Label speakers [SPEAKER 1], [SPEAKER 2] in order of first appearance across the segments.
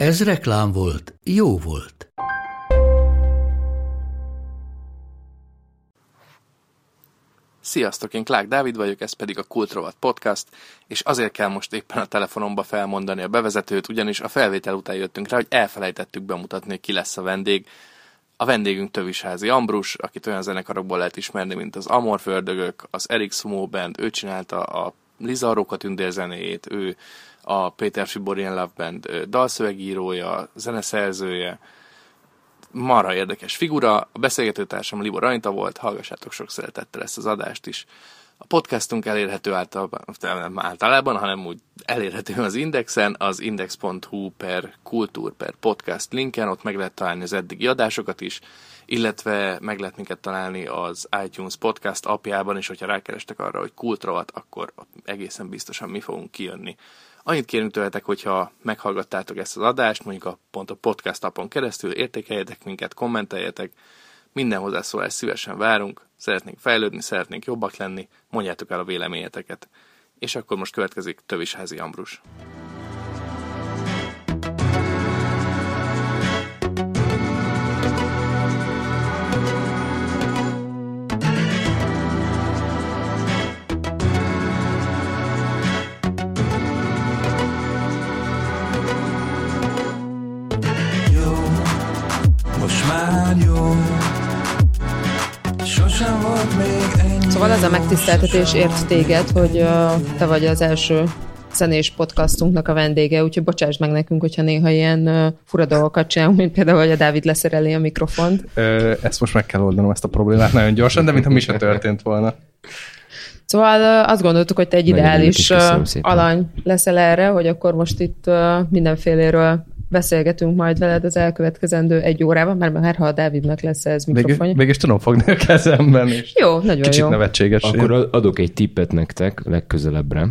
[SPEAKER 1] Ez reklám volt, jó volt.
[SPEAKER 2] Sziasztok, én Klák Dávid vagyok, ez pedig a Kultrovat Podcast, és azért kell most éppen a telefonomba felmondani a bevezetőt, ugyanis a felvétel után jöttünk rá, hogy elfelejtettük bemutatni, ki lesz a vendég. A vendégünk Tövisházi Ambrus, akit olyan zenekarokból lehet ismerni, mint az Amorfördögök, az Eric Sumo Band, ő csinálta a Liza Róka tündér zenéjét, ő a Péter Fiborian Love Band dalszövegírója, zeneszerzője, marha érdekes figura. A beszélgetőtársam Libor Anita volt, hallgassátok sok szeretettel ezt az adást is. A podcastunk elérhető általában, nem általában, hanem úgy elérhető az Indexen, az index.hu per kultúr per podcast linken, ott meg lehet találni az eddigi adásokat is, illetve meg lehet minket találni az iTunes podcast apjában, és hogyha rákerestek arra, hogy kultrovat, akkor egészen biztosan mi fogunk kijönni. Annyit kérünk tőletek, hogyha meghallgattátok ezt az adást, mondjuk a, pont a podcast appon keresztül, értékeljetek minket, kommenteljetek, minden hozzászólást szívesen várunk, szeretnénk fejlődni, szeretnénk jobbak lenni, mondjátok el a véleményeteket. És akkor most következik Tövisházi Ambrus.
[SPEAKER 3] Szóval ez a megtiszteltetés ért téged, hogy uh, te vagy az első zenés podcastunknak a vendége, úgyhogy bocsáss meg nekünk, hogyha néha ilyen uh, fura dolgokat csinálunk, mint például, hogy a Dávid leszereli a mikrofont.
[SPEAKER 4] Ö, ezt most meg kell oldanom, ezt a problémát nagyon gyorsan, de mintha mi se történt volna.
[SPEAKER 3] Szóval azt gondoltuk, hogy te egy ideális alany leszel erre, hogy akkor most itt mindenféléről beszélgetünk majd veled az elkövetkezendő egy órában, mert már ha a Dávidnak lesz ez mikrofonja.
[SPEAKER 4] mégis tudom fogni a kezemben, és
[SPEAKER 3] Jó, nagyon
[SPEAKER 4] kicsit
[SPEAKER 3] jó.
[SPEAKER 4] nevetséges.
[SPEAKER 5] Akkor adok egy tippet nektek legközelebbre.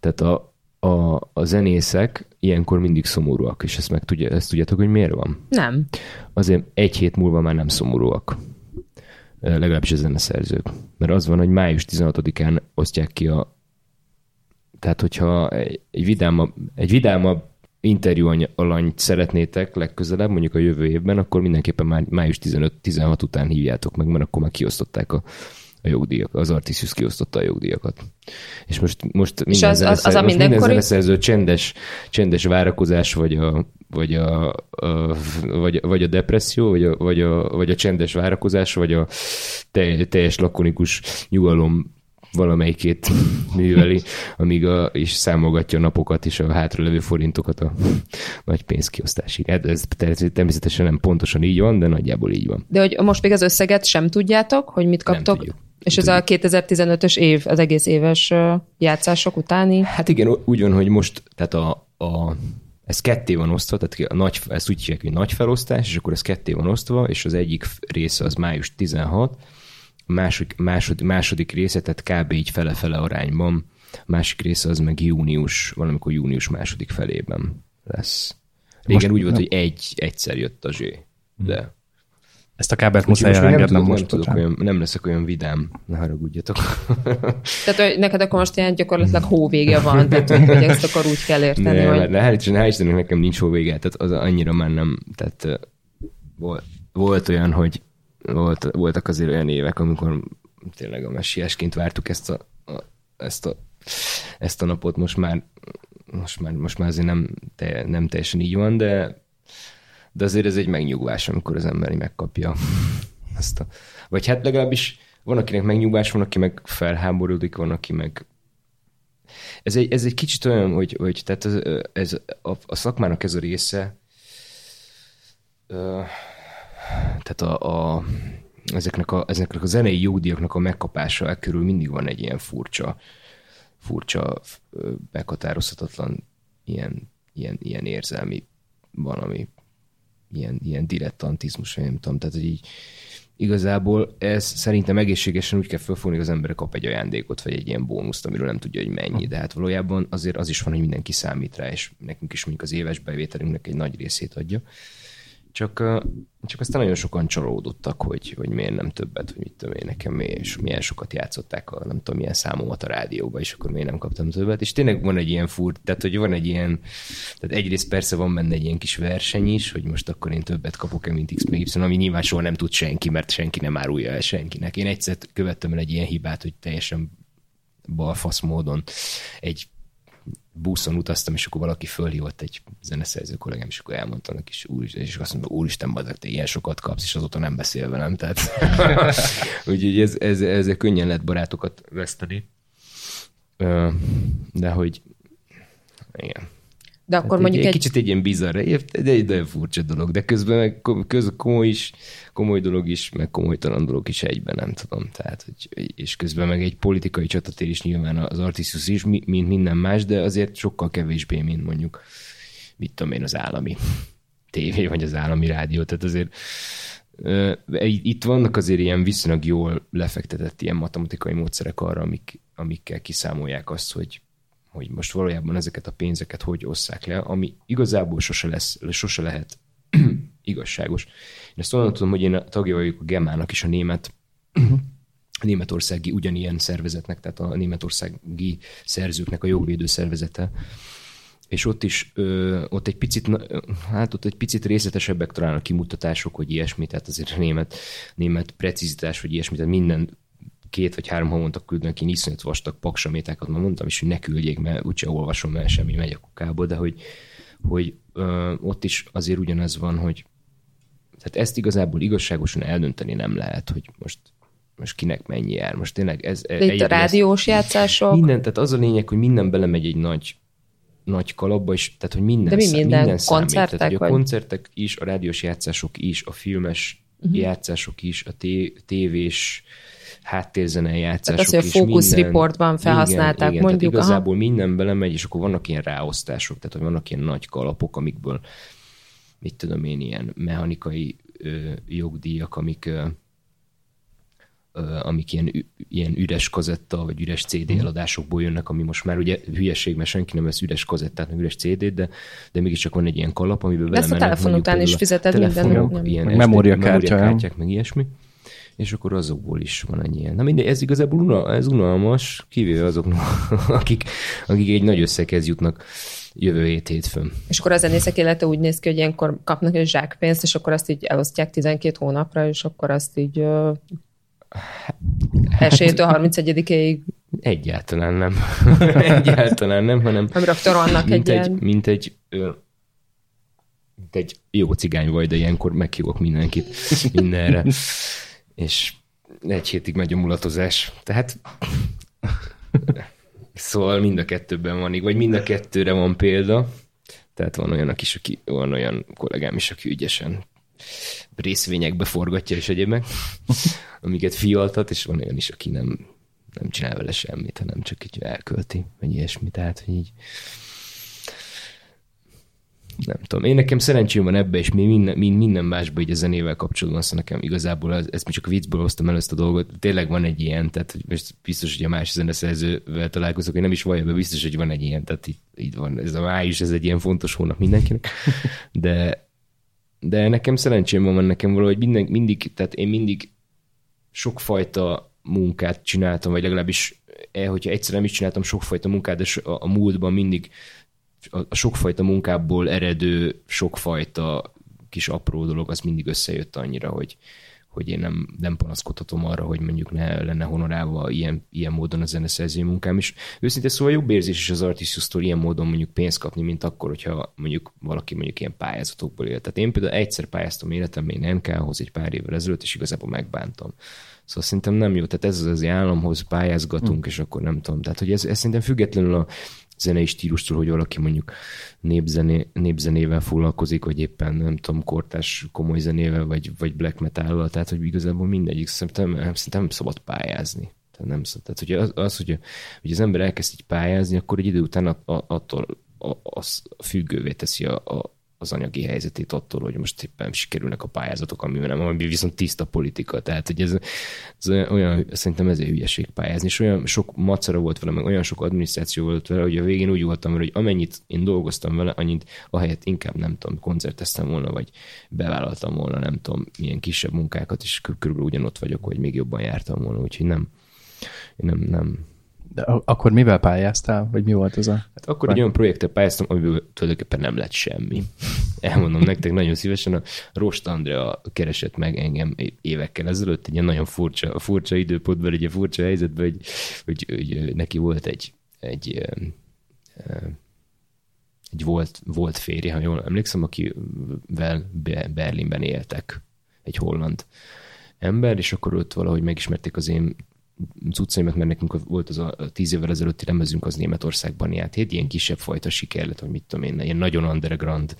[SPEAKER 5] Tehát a, a, a zenészek ilyenkor mindig szomorúak, és ezt meg tudja, ezt tudjátok, hogy miért van?
[SPEAKER 3] Nem.
[SPEAKER 5] Azért egy hét múlva már nem szomorúak. Legalábbis a zeneszerzők. Mert az van, hogy május 16-án osztják ki a... Tehát, hogyha egy, egy vidámabb, egy vidámabb interjú any- alanyt szeretnétek legközelebb, mondjuk a jövő évben, akkor mindenképpen már május 15-16 után hívjátok meg, mert akkor már kiosztották a, a jogdíjak, az Artisius kiosztotta a jogdíjakat. És most, most minden,
[SPEAKER 3] az- az- az a
[SPEAKER 5] zeneszerző, most minden zeneszerző csendes, csendes várakozás, vagy a, vagy a, a, vagy, vagy a depresszió, vagy a, vagy, a, vagy a csendes várakozás, vagy a te, teljes lakonikus nyugalom valamelyikét műveli, amíg a, és számolgatja a napokat és a hátralevő forintokat a nagy pénzkiosztásig. Hát ez ter- természetesen nem pontosan így van, de nagyjából így van.
[SPEAKER 3] De hogy most még az összeget sem tudjátok, hogy mit
[SPEAKER 5] Nem
[SPEAKER 3] kaptok?
[SPEAKER 5] tudjuk.
[SPEAKER 3] És ez a 2015-ös év, az egész éves játszások utáni?
[SPEAKER 5] Hát igen, úgy van, hogy most, tehát a, a ez ketté van osztva, tehát a nagy, ezt úgy hívják, hogy nagy felosztás, és akkor ez ketté van osztva, és az egyik része az május 16, a második, másod, második része, tehát kb. így fele-fele arányban, a másik része az meg június, valamikor június második felében lesz. Régen
[SPEAKER 4] Most-
[SPEAKER 5] úgy volt,
[SPEAKER 4] nem.
[SPEAKER 5] hogy egy, egyszer jött a zsé, de
[SPEAKER 4] Ezt a kábelt muszáj
[SPEAKER 5] nem,
[SPEAKER 4] elengednem most.
[SPEAKER 5] nem, tudok
[SPEAKER 4] bocsánat.
[SPEAKER 5] olyan, nem leszek olyan vidám, ne haragudjatok.
[SPEAKER 3] Tehát hogy neked akkor most ilyen gyakorlatilag hóvége van, tehát hogy, ezt akkor úgy kell érteni,
[SPEAKER 5] Ne,
[SPEAKER 3] hogy...
[SPEAKER 5] hogy... hál' Istennek, hál' Istennek nekem nincs hóvége, tehát az annyira már nem, tehát volt, volt olyan, hogy volt, voltak azért olyan évek, amikor tényleg a messiásként vártuk ezt a, a, ezt a, ezt a napot, most már, most már, most már azért nem, te, nem teljesen így van, de, de azért ez egy megnyugvás, amikor az ember megkapja ezt a, vagy hát legalábbis van, akinek megnyugvás, van, aki meg felháborodik, van, aki meg ez egy, ez egy kicsit olyan, hogy, hogy tehát ez, ez a, a szakmának ez a része, tehát a, a, ezeknek, a, ezeknek a zenei jogdíjaknak a megkapása körül mindig van egy ilyen furcsa, furcsa, meghatározhatatlan ilyen, ilyen, ilyen érzelmi valami. ilyen, ilyen dilettantizmus, vagy nem tudom, tehát hogy így igazából ez szerintem egészségesen úgy kell felfogni, hogy az ember kap egy ajándékot, vagy egy ilyen bónuszt, amiről nem tudja, hogy mennyi, de hát valójában azért az is van, hogy mindenki számít rá, és nekünk is mondjuk az éves bevételünknek egy nagy részét adja. Csak, csak aztán nagyon sokan csalódottak, hogy, hogy miért nem többet, hogy mit tudom én, nekem és milyen sokat játszották a nem tudom milyen számomat a rádióba, és akkor miért nem kaptam többet. És tényleg van egy ilyen fur, tehát hogy van egy ilyen, tehát egyrészt persze van benne egy ilyen kis verseny is, hogy most akkor én többet kapok-e, mint X meg Y, ami nyilván soha nem tud senki, mert senki nem árulja el senkinek. Én egyszer követtem el egy ilyen hibát, hogy teljesen balfasz módon egy buszon utaztam, és akkor valaki fölhívott egy zeneszerző kollégám, és akkor elmondta neki, és, úr, és azt mondta, úristen, bazeg, te ilyen sokat kapsz, és azóta nem beszél velem, tehát úgyhogy ez, ez, ezzel könnyen lehet barátokat veszteni. De hogy igen.
[SPEAKER 3] De akkor
[SPEAKER 5] Hát
[SPEAKER 3] mondjuk
[SPEAKER 5] egy,
[SPEAKER 3] egy,
[SPEAKER 5] kicsit egy ilyen bizarr, egy, egy, nagyon furcsa dolog, de közben meg köz, komoly is, komoly dolog is, meg komolytalan dolog is egyben, nem tudom. Tehát, hogy, és közben meg egy politikai csatatér is nyilván az Artisus is, mi- mint minden más, de azért sokkal kevésbé, mint mondjuk, mit tudom én, az állami tévé, vagy az állami rádió. Tehát azért itt vannak azért ilyen viszonylag jól lefektetett ilyen matematikai módszerek arra, amik, amikkel kiszámolják azt, hogy hogy most valójában ezeket a pénzeket hogy osszák le, ami igazából sose, lesz, sose lehet igazságos. Én ezt onnan tudom, hogy én a tagja vagyok a Gemának is a német a németországi ugyanilyen szervezetnek, tehát a németországi szerzőknek a jogvédő szervezete, és ott is, ö, ott egy picit, hát ott egy picit részletesebbek talán a kimutatások, hogy ilyesmi, tehát azért a német, német precizitás, vagy ilyesmi, tehát minden két vagy három havonta küldnek én iszonyat vastag paksamétákat, már mondtam is, hogy ne küldjék, mert úgyse olvasom, mert semmi megy a kukába, de hogy, hogy ö, ott is azért ugyanaz van, hogy tehát ezt igazából igazságosan eldönteni nem lehet, hogy most most kinek mennyi jár. Most tényleg ez...
[SPEAKER 3] de itt a rádiós játszások,
[SPEAKER 5] Minden, tehát az a lényeg, hogy minden belemegy egy nagy nagy kalapba, és tehát, hogy minden,
[SPEAKER 3] De mi
[SPEAKER 5] szám-
[SPEAKER 3] minden?
[SPEAKER 5] minden számít.
[SPEAKER 3] Koncertek,
[SPEAKER 5] Tehát, hogy a
[SPEAKER 3] vagy?
[SPEAKER 5] koncertek is, a rádiós játszások is, a filmes uh-huh. játszások is, a té- tévés háttérzene játszások
[SPEAKER 3] Tehát az, hogy a
[SPEAKER 5] minden-
[SPEAKER 3] Reportban felhasználták,
[SPEAKER 5] igen,
[SPEAKER 3] mondjuk,
[SPEAKER 5] Tehát
[SPEAKER 3] aha.
[SPEAKER 5] igazából minden belemegy, és akkor vannak ilyen ráosztások, tehát hogy vannak ilyen nagy kalapok, amikből mit tudom én, ilyen mechanikai ö, jogdíjak, amik ö, amik ilyen, ilyen üres kazetta, vagy üres CD
[SPEAKER 3] Mhm.
[SPEAKER 5] eladásokból jönnek, ami most már ugye hülyeség, mert senki nem vesz üres kazettát, meg üres CD-t, de, de mégiscsak van egy ilyen kalap, amiben
[SPEAKER 3] De ezt a
[SPEAKER 5] belemennek
[SPEAKER 3] telefon után is fizeted minden
[SPEAKER 5] telefonok,
[SPEAKER 3] nem?
[SPEAKER 5] ilyen
[SPEAKER 4] Meg
[SPEAKER 5] memóriakártyák, meg ilyesmi és akkor azokból is van egy ilyen. Na mindegy, ez igazából una, ez unalmas, kivéve azoknak, akik, akik egy nagy összeghez jutnak jövő hét hétfőn.
[SPEAKER 3] és akkor a zenészek élete úgy néz ki, hogy ilyenkor kapnak egy zsákpénzt, és akkor azt így elosztják 12 hónapra, és akkor azt így uh, elsőjétől 31-ig
[SPEAKER 5] Egyáltalán nem. Egyáltalán nem, hanem
[SPEAKER 3] nem rögtön
[SPEAKER 5] mint
[SPEAKER 3] egy,
[SPEAKER 5] egy,
[SPEAKER 3] ilyen...
[SPEAKER 5] mint egy, mint egy jó cigány vagy, de ilyenkor meghívok mindenkit mindenre. És egy hétig megy a mulatozás. Tehát szóval mind a kettőben van, vagy mind a kettőre van példa. Tehát van olyan, is, aki, van olyan kollégám is, aki ügyesen részvényekbe forgatja és egyébek, amiket fialtat, és van olyan is, aki nem, nem csinál vele semmit, hanem csak így elkölti, vagy ilyesmi. Tehát, hogy így nem tudom. Én nekem szerencsém van ebbe, és mi minden, mi minden másban így a zenével kapcsolatban, azt nekem igazából ez, ezt mi csak viccből hoztam el ezt a dolgot. Tényleg van egy ilyen, tehát hogy most biztos, hogy a más zeneszerzővel találkozok, hogy nem is vallja be, biztos, hogy van egy ilyen, tehát itt, itt van, ez a május, ez egy ilyen fontos hónap mindenkinek. De, de nekem szerencsém van, nekem valahogy minden, mindig, tehát én mindig sokfajta munkát csináltam, vagy legalábbis, eh, hogyha egyszer nem is csináltam sokfajta munkát, de a múltban mindig a, sokfajta munkából eredő sokfajta kis apró dolog, az mindig összejött annyira, hogy, hogy én nem, nem panaszkodhatom arra, hogy mondjuk ne lenne honorálva ilyen, ilyen módon a zeneszerzői munkám, és őszintén szóval jobb érzés is az Artisius-tól ilyen módon mondjuk pénzt kapni, mint akkor, hogyha mondjuk valaki mondjuk ilyen pályázatokból él. Tehát én például egyszer pályáztam életemben én NK-hoz egy pár évvel ezelőtt, és igazából megbántam. Szóval szerintem nem jó. Tehát ez az az államhoz pályázgatunk, és akkor nem tudom. Tehát, hogy ez, ez szerintem függetlenül a zenei stílustól, hogy valaki mondjuk népzené, népzenével foglalkozik, vagy éppen nem tudom, kortás komoly zenével, vagy, vagy black metal tehát hogy igazából mindegyik szerintem, szerintem nem szabad pályázni. Tehát nem szabad. Tehát hogy az, az hogy, hogy az ember elkezd így pályázni, akkor egy idő után attól az függővé teszi a, a, az anyagi helyzetét attól, hogy most éppen sikerülnek a pályázatok, ami nem, ami viszont tiszta politika. Tehát, hogy ez, ez olyan, szerintem ezért hülyeség pályázni, és olyan sok macera volt vele, meg olyan sok adminisztráció volt vele, hogy a végén úgy voltam hogy amennyit én dolgoztam vele, annyit ahelyett inkább nem tudom, koncerteztem volna, vagy bevállaltam volna, nem tudom, milyen kisebb munkákat, és körülbelül ugyanott vagyok, hogy még jobban jártam volna, úgyhogy nem, nem, nem,
[SPEAKER 4] De akkor mivel pályáztál? Vagy mi volt ez a...
[SPEAKER 5] Hát akkor egy olyan projektet pályáztam, amiből tulajdonképpen nem lett semmi. Elmondom nektek nagyon szívesen, a Rost Andrea keresett meg engem évekkel ezelőtt, egy ilyen nagyon furcsa, furcsa időpontban, egy ilyen furcsa helyzetben, hogy, hogy, hogy neki volt egy, egy, egy volt, volt férje, ha jól emlékszem, akivel Be- Berlinben éltek, egy holland ember, és akkor ott valahogy megismerték az én cuccaimat, mert nekünk volt az a tíz évvel ezelőtti lemezünk, az Németországban járt. Egy ilyen kisebb fajta siker lett, hogy mit tudom én, ilyen nagyon underground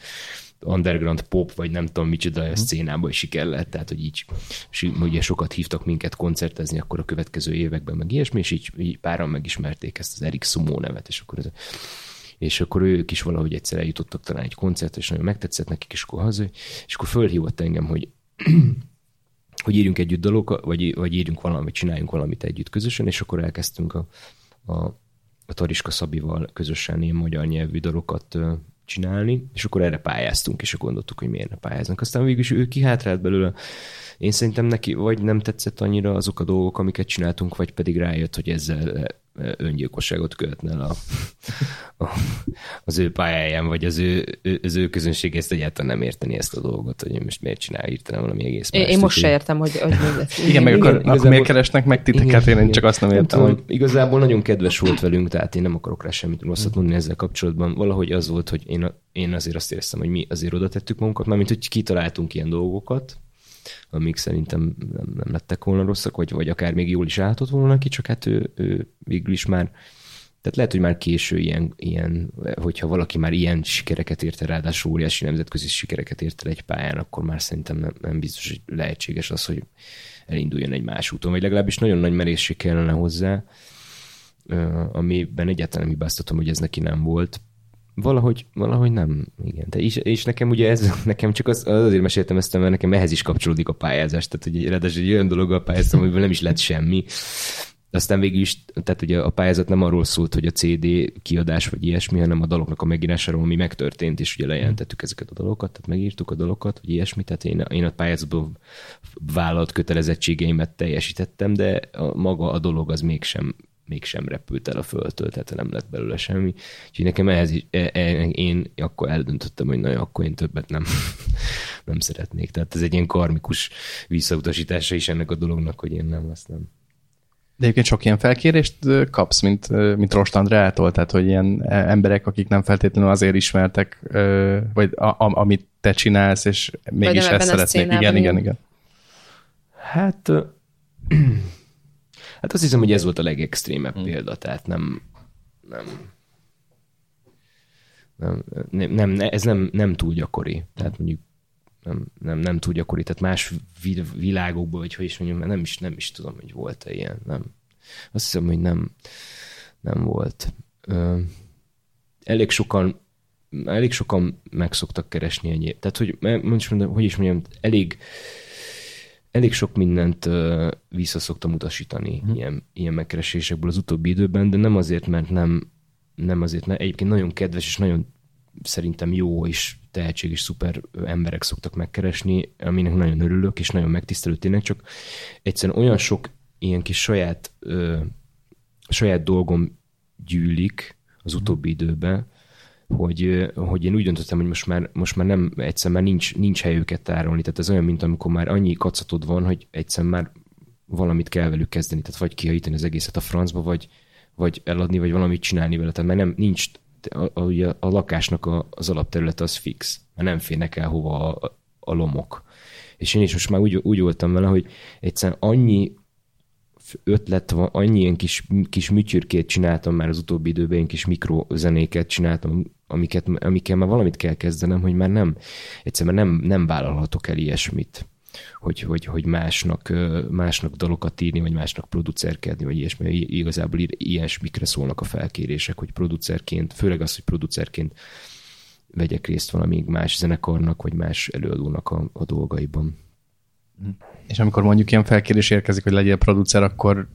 [SPEAKER 5] underground pop, vagy nem tudom micsoda a szcénában is siker lett, tehát hogy így, és ugye sokat hívtak minket koncertezni akkor a következő években, meg ilyesmi, és így, így páran megismerték ezt az Erik Sumo nevet, és akkor ez, és akkor ők is valahogy egyszer eljutottak talán egy koncertre, és nagyon megtetszett nekik, és akkor haza, és akkor fölhívott engem, hogy hogy írjunk együtt dalokat, vagy, vagy írjunk valamit, csináljunk valamit együtt közösen, és akkor elkezdtünk a, a, a Tariska Szabival közösen ilyen magyar nyelvű dalokat csinálni, és akkor erre pályáztunk, és akkor gondoltuk, hogy miért ne pályáznak. Aztán végül is ő kihátrált belőle. Én szerintem neki vagy nem tetszett annyira azok a dolgok, amiket csináltunk, vagy pedig rájött, hogy ezzel öngyilkosságot követne el a, a, az ő pályáján, vagy az ő, az ő közönség ezt egyáltalán nem érteni ezt a dolgot, hogy most miért csinál hirtelen valami egész
[SPEAKER 3] Én,
[SPEAKER 5] mást.
[SPEAKER 3] én most se értem, hogy, hogy lesz.
[SPEAKER 4] Igen, meg akkor,
[SPEAKER 5] igazából-
[SPEAKER 4] akkor miért keresnek meg titeket? Én, én csak azt nem értem,
[SPEAKER 5] tudom,
[SPEAKER 4] hogy...
[SPEAKER 5] Igazából nagyon kedves volt velünk, tehát én nem akarok rá semmit rosszat mondani ezzel kapcsolatban. Valahogy az volt, hogy én, én azért azt éreztem, hogy mi azért oda tettük magunkat, mármint, hogy kitaláltunk ilyen dolgokat, amik szerintem nem, nem lettek volna rosszak, vagy, vagy akár még jól is állhatott volna neki, csak hát ő, ő végül is már tehát lehet, hogy már késő ilyen, ilyen, hogyha valaki már ilyen sikereket ért el, ráadásul óriási nemzetközi sikereket ért el egy pályán, akkor már szerintem nem, nem biztos, hogy lehetséges az, hogy elinduljon egy más úton, vagy legalábbis nagyon nagy merészség kellene hozzá, amiben egyáltalán nem hibáztatom, hogy ez neki nem volt. Valahogy, valahogy nem, igen. De és, és nekem ugye ez, nekem csak az, azért meséltem ezt, mert nekem ehhez is kapcsolódik a pályázás. Tehát, hogy ráadásul egy olyan dologgal pályáztam, amiből nem is lett semmi. Aztán végül is, tehát ugye a pályázat nem arról szólt, hogy a CD kiadás vagy ilyesmi, hanem a daloknak a megírásáról, ami megtörtént, és ugye lejelentettük ezeket a dalokat, tehát megírtuk a dalokat, vagy ilyesmi, tehát én, én a pályázatból vállalt kötelezettségeimet teljesítettem, de a, maga a dolog az mégsem mégsem repült el a földtől, tehát nem lett belőle semmi. Úgyhogy nekem ehhez is, e, e, én akkor eldöntöttem, hogy na, jó, akkor én többet nem, nem szeretnék. Tehát ez egy ilyen karmikus visszautasítása is ennek a dolognak, hogy én nem, azt nem.
[SPEAKER 4] De egyébként sok ilyen felkérést kapsz, mint, mint Rost Andrától, tehát hogy ilyen e, emberek, akik nem feltétlenül azért ismertek, vagy a, a, amit te csinálsz, és mégis ezt szeretnék. Igen, igen,
[SPEAKER 3] igen.
[SPEAKER 5] Hát, hát azt hiszem, hogy ez volt a legextrémebb hmm. példa, tehát nem, nem, nem, nem, nem, ne- ez nem, nem túl gyakori. Tehát mondjuk nem, nem, nem túl gyakori, tehát más vi- világokból, vagy hogy is mondjam, nem is, nem is tudom, hogy volt-e ilyen, nem. Azt hiszem, hogy nem, nem volt. Ö, elég sokan elég sokan meg szoktak keresni egyéb. Tehát, hogy, mondjam, hogy is mondjam, elég, elég sok mindent vissza szoktam utasítani
[SPEAKER 4] Mhm.
[SPEAKER 5] ilyen, ilyen megkeresésekből az utóbbi időben, de nem azért, mert nem, nem azért, mert egyébként nagyon kedves és nagyon szerintem jó és tehetséges, szuper emberek szoktak megkeresni, aminek nagyon örülök, és nagyon megtisztelő tényleg, csak egyszerűen olyan sok ilyen kis saját, ö, saját dolgom gyűlik az utóbbi időben, hogy, hogy én úgy döntöttem, hogy most már, most már nem, egyszer már nincs, nincs hely őket tárolni. Tehát ez olyan, mint amikor már annyi kacatod van, hogy egyszer már valamit kell velük kezdeni. Tehát vagy kihajítani az egészet a francba, vagy, vagy eladni, vagy valamit csinálni vele. Tehát már nem, nincs, a, a, a lakásnak a, az alapterülete az fix. Mert nem férnek el hova a, a lomok. És én is most már úgy, úgy voltam vele, hogy egyszerűen annyi ötlet van, annyi ilyen kis, kis műtyürkét csináltam már az utóbbi időben, ilyen kis mikrozenéket csináltam, amiket, amikkel már valamit kell kezdenem, hogy már nem, egyszerűen nem, nem vállalhatok el ilyesmit hogy, hogy, hogy másnak, másnak dalokat írni, vagy másnak producerkedni, vagy ilyesmi. Igazából ilyesmikre szólnak a felkérések, hogy producerként, főleg az, hogy producerként vegyek részt valami más zenekarnak, vagy más előadónak a, a dolgaiban.
[SPEAKER 4] És amikor mondjuk ilyen felkérés érkezik, hogy legyél producer, akkor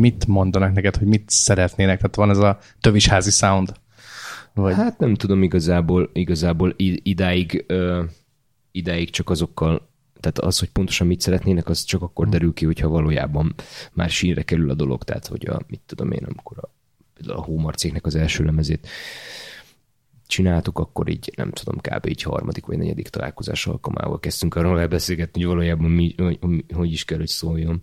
[SPEAKER 4] mit mondanak neked, hogy mit szeretnének? Tehát van ez a tövisházi sound?
[SPEAKER 5] Vagy... Hát nem tudom igazából, igazából idáig, ö, idáig csak azokkal, tehát az, hogy pontosan mit szeretnének, az csak akkor derül ki, hogyha valójában már sínre kerül a dolog, tehát hogy a, mit tudom én, amikor a, a Hómarcéknek az első lemezét csináltuk, akkor így nem tudom, kb. így harmadik vagy negyedik találkozás alkalmával kezdtünk arról elbeszélgetni, hogy valójában mi, hogy, hogy is kell, hogy szóljon.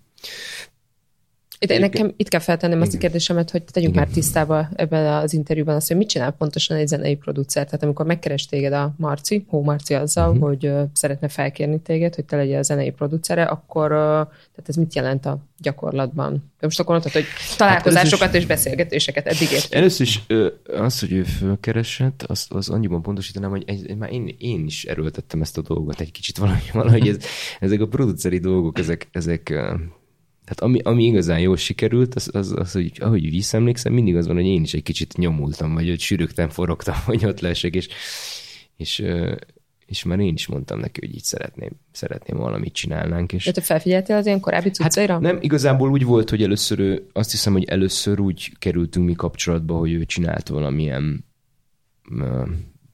[SPEAKER 3] Itt, nekem itt kell feltennem azt a kérdésemet, hogy tegyünk
[SPEAKER 5] Igen.
[SPEAKER 3] már tisztába ebben az interjúban azt, hogy mit csinál pontosan egy zenei producer. Tehát amikor megkeres téged a Marci, Hó Marci azzal, uh-huh. hogy uh, szeretne felkérni téged, hogy te legyél a zenei producere, akkor uh, tehát ez mit jelent a gyakorlatban? De most akkor mondtad, hogy találkozásokat és beszélgetéseket eddig ért.
[SPEAKER 5] Először is az, hogy ő fölkeresett, az, az annyiban pontosítanám, hogy egy, egy, már én, én is erőltettem ezt a dolgot egy kicsit valahogy, valahogy ez, ezek a produceri dolgok, ezek, ezek tehát ami, ami igazán jól sikerült, az, az, az, hogy ahogy visszaemlékszem, mindig az van, hogy én is egy kicsit nyomultam, vagy hogy sűrögtem, forogtam, hogy ott lessek, és, és, és már én is mondtam neki, hogy így szeretném, szeretném valamit csinálnánk. És...
[SPEAKER 3] De te felfigyeltél az ilyen korábbi cuccaira?
[SPEAKER 5] Hát nem, igazából úgy volt, hogy először ő, azt hiszem, hogy először úgy kerültünk mi kapcsolatba, hogy ő csinált valamilyen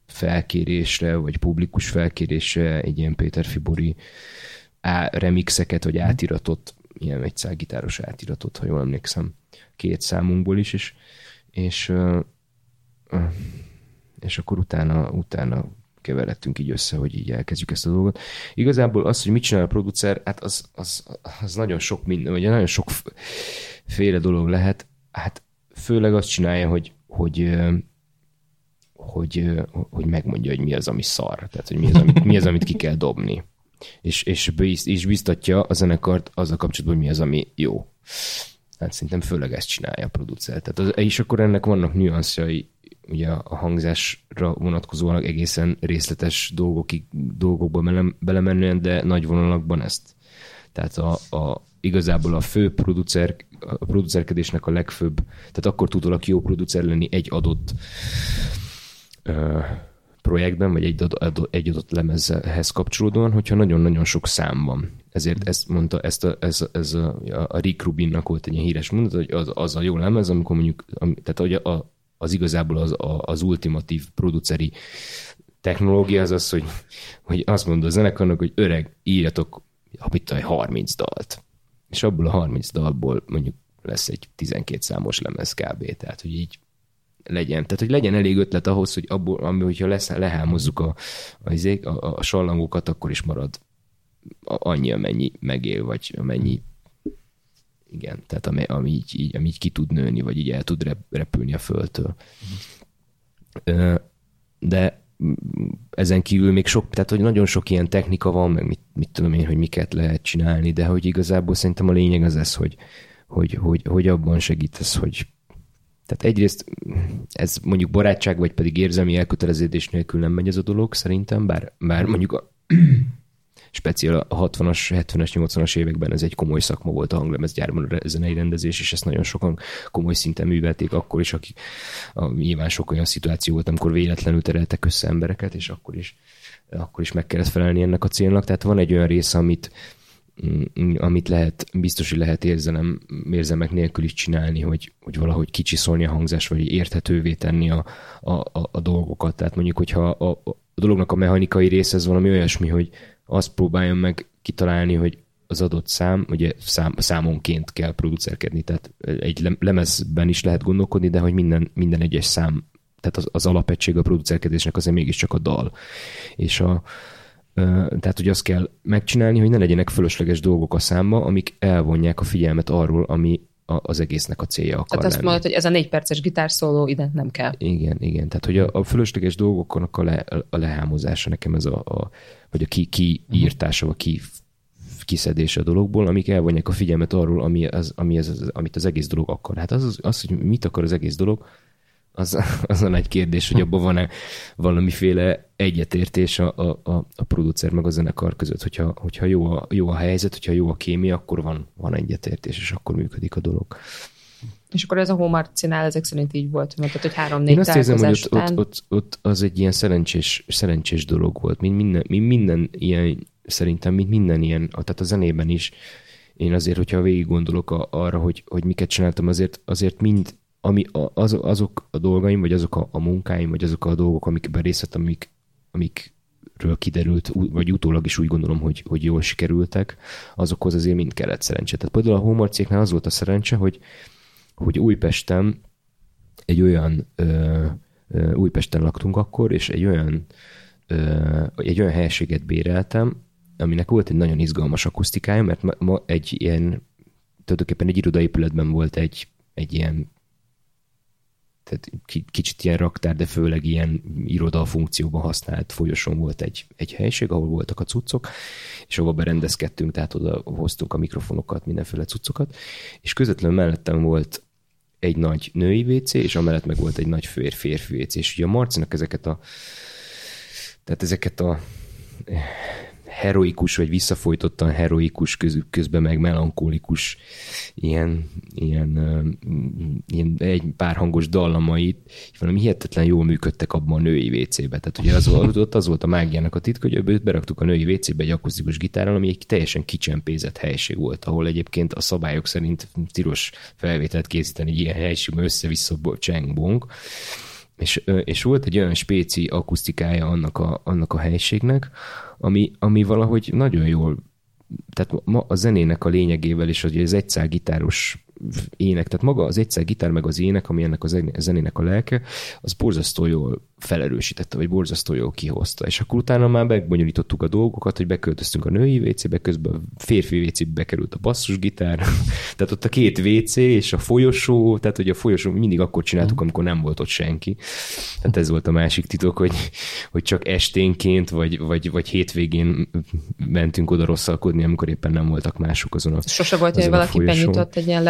[SPEAKER 5] felkérésre, vagy publikus felkérésre egy ilyen Péter Fibori remixeket, vagy átiratot, ilyen egy gitáros átiratot, ha jól emlékszem, két számunkból is, és, és, és akkor utána, utána keveredtünk így össze, hogy így elkezdjük ezt a dolgot. Igazából az, hogy mit csinál a producer, hát az, az, az nagyon sok minden, vagy nagyon sok féle dolog lehet. Hát főleg azt csinálja, hogy, hogy, hogy, hogy megmondja, hogy mi az, ami szar. Tehát, hogy mi az, amit, mi az amit ki kell dobni. És, és, és biztatja a zenekart azzal kapcsolatban, hogy mi az, ami jó. Hát szerintem főleg ezt csinálja a producer. Tehát az, és akkor ennek vannak nüanszai, ugye a hangzásra vonatkozóan egészen részletes dolgokig, dolgokba bele, belemenően, de nagy vonalakban ezt. Tehát a, a, igazából a fő producer, a producerkedésnek a legfőbb, tehát akkor tud valaki jó producer lenni egy adott ö, projektben, vagy egy, adott, egy adott lemezhez kapcsolódóan, hogyha nagyon-nagyon sok szám van. Ezért ezt mondta, ezt a, ez, ez a, a Rick Rubinnak volt egy ilyen híres mondat, hogy az, az a jó lemez, amikor mondjuk, tehát hogy a, az igazából az, az ultimatív produceri technológia az az, hogy, hogy azt mondja a zenekarnak, hogy öreg, írjatok, mit tudom, 30 dalt. És abból a 30 dalból mondjuk lesz egy 12 számos lemez kb. Tehát, hogy így legyen. Tehát, hogy legyen elég ötlet ahhoz, hogy abból, ami, hogyha lesz, lehámozzuk a, a, a, a sallangókat, akkor is marad annyi, amennyi megél, vagy amennyi igen, tehát ami, ami, így, így, ami így ki tud nőni, vagy így el tud rep, repülni a földtől. De ezen kívül még sok, tehát hogy nagyon sok ilyen technika van, meg mit, mit tudom én, hogy miket lehet csinálni, de hogy igazából szerintem a lényeg az ez, hogy, hogy, hogy, hogy abban segítesz, hogy tehát egyrészt ez mondjuk barátság, vagy pedig érzelmi elköteleződés nélkül nem megy ez a dolog, szerintem, bár, bár mondjuk a speciál a 60-as, 70-es, 80-as években ez egy komoly szakma volt a hanglemezgyárban a zenei rendezés, és ezt nagyon sokan komoly szinten művelték akkor is, akik a, nyilván sok olyan szituáció volt, amikor véletlenül tereltek össze embereket, és akkor is, akkor is meg kellett felelni ennek a célnak. Tehát van egy olyan része, amit, amit lehet, biztos, hogy lehet érzelem, érzelmek nélkül is csinálni, hogy, hogy valahogy kicsiszolni a hangzás, vagy érthetővé tenni a, a, a, a dolgokat. Tehát mondjuk, hogyha a, a, dolognak a mechanikai része ez valami olyasmi, hogy azt próbáljon meg kitalálni, hogy az adott szám, ugye szám, számonként kell producerkedni, tehát egy lem- lemezben is lehet gondolkodni, de hogy minden, minden egyes szám, tehát az, az alapegység a producerkedésnek azért mégiscsak a dal. És a, tehát, hogy azt kell megcsinálni, hogy ne legyenek fölösleges dolgok a számba, amik elvonják a figyelmet arról, ami a, az egésznek a célja akar
[SPEAKER 3] Tehát azt
[SPEAKER 5] lenni.
[SPEAKER 3] mondod, hogy ez a négy perces gitárszóló ide nem kell.
[SPEAKER 5] Igen, igen. Tehát, hogy a, a fölösleges dolgoknak a, le, a lehámozása nekem ez a, a vagy a ki, kiírtása, vagy ki, kiszedése a dologból, amik elvonják a figyelmet arról, ami az, ami az, az, amit az egész dolog akar. Hát az, az, az, hogy mit akar az egész dolog, az, az a nagy kérdés, hogy abban van-e valamiféle egyetértés a, a, a, producer meg a zenekar között. Hogyha, hogyha jó, a, jó a helyzet, hogyha jó a kémia, akkor van, van egyetértés, és akkor működik a dolog.
[SPEAKER 3] És akkor ez a Homarcinál ezek szerint így volt, mert tehát, hogy
[SPEAKER 5] Én
[SPEAKER 3] három-négy
[SPEAKER 5] azt érzem, hogy ott,
[SPEAKER 3] után.
[SPEAKER 5] ott, ott, ott, az egy ilyen szerencsés, szerencsés dolog volt. Mint minden, mint minden ilyen, szerintem, mint minden ilyen, tehát a zenében is, én azért, hogyha végig gondolok a, arra, hogy, hogy miket csináltam, azért, azért mind, ami az, azok a dolgaim, vagy azok a, a munkáim, vagy azok a dolgok, amikben részt vettem, amik, amikről kiderült, vagy utólag is úgy gondolom, hogy, hogy jól sikerültek, azokhoz azért mind kellett szerencse. Tehát például a Homarcéknál az volt a szerencse, hogy, hogy Újpesten egy olyan ö, ö, Újpesten laktunk akkor, és egy olyan ö, egy olyan helységet béreltem, aminek volt egy nagyon izgalmas akusztikája, mert ma, ma egy ilyen tulajdonképpen egy irodaépületben volt egy, egy ilyen tehát ki- kicsit ilyen raktár, de főleg ilyen iroda funkcióban használt folyosón volt egy, egy helység, ahol voltak a cuccok, és ahova berendezkedtünk, tehát oda hoztunk a mikrofonokat, mindenféle cuccokat, és közvetlenül mellettem volt egy nagy női WC, és amellett meg volt egy nagy fér, férfi WC, és ugye a Marcinak ezeket a tehát ezeket a heroikus, vagy visszafolytottan heroikus, köz, közben meg melankolikus ilyen, ilyen, ö, ilyen egy párhangos dallamait, és valami hihetetlen jól működtek abban a női WC-be. Tehát ugye az, volt- ott az volt a mágiának a titka, hogy őt beraktuk a női WC-be egy akusztikus gitárral, ami egy teljesen kicsempézett helység volt, ahol egyébként a szabályok szerint tilos felvételt készíteni egy ilyen helységben össze-vissza csengbong. És, és volt egy olyan spéci akusztikája annak a, annak a helységnek, ami, ami valahogy nagyon jól, tehát ma a zenének a lényegével is, hogy az egyszál gitáros ének, tehát maga az egyszer gitár meg az ének, ami ennek a zen- zenének a lelke, az borzasztó jól felerősítette, vagy borzasztó jól kihozta. És akkor utána már megbonyolítottuk a dolgokat, hogy beköltöztünk a női WC-be, közben a férfi WC-be bekerült a basszusgitár, tehát ott a két WC és a folyosó, tehát hogy a folyosó mindig akkor csináltuk, amikor nem volt ott senki. Tehát ez volt a másik titok, hogy, hogy csak esténként, vagy, vagy, vagy hétvégén mentünk oda rosszalkodni, amikor éppen nem voltak mások azon a
[SPEAKER 3] Sose volt, hogy valaki benyitott egy ilyen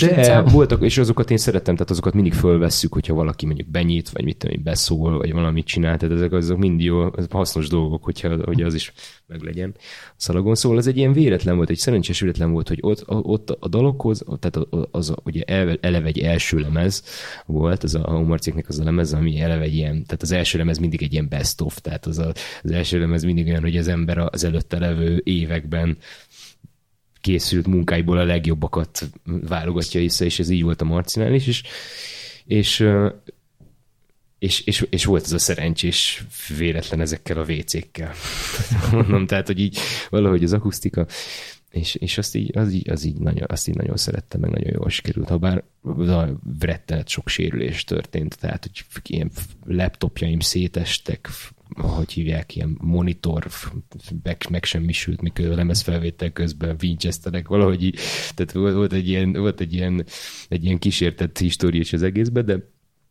[SPEAKER 3] lehúzott
[SPEAKER 5] De voltak, és azokat én szerettem, tehát azokat mindig fölvesszük, hogyha valaki mondjuk benyit, vagy mit tudom, én, beszól, vagy valamit csinál, tehát ezek azok mind jó, hasznos dolgok, hogyha, hogy az is meglegyen a szalagon. Szóval ez egy ilyen véletlen volt, egy szerencsés véletlen volt, hogy ott, a- ott a dalokhoz, tehát az ugye eleve, egy első lemez volt, az a Homarcéknek az a lemez, ami eleve egy ilyen, tehát az első lemez mindig egy ilyen best of, tehát az, a, az első lemez mindig olyan, hogy az ember az előtte levő években készült munkáiból a legjobbakat válogatja vissza, és ez így volt a Marcinál is, és, és, és, és, és volt ez a szerencsés véletlen ezekkel a WC-kkel. Mondom, tehát, hogy így valahogy az akusztika, és, és azt így, az így, az így nagyon, azt így nagyon szerettem, meg nagyon jól sikerült, ha bár rettenet sok sérülés történt, tehát, hogy ilyen laptopjaim szétestek, ahogy hívják, ilyen monitor meg, megsemmisült, mikor a lemezfelvétel közben Winchesterek, valahogy így, tehát volt, egy ilyen, volt egy ilyen, egy ilyen kísértett história is az egészben, de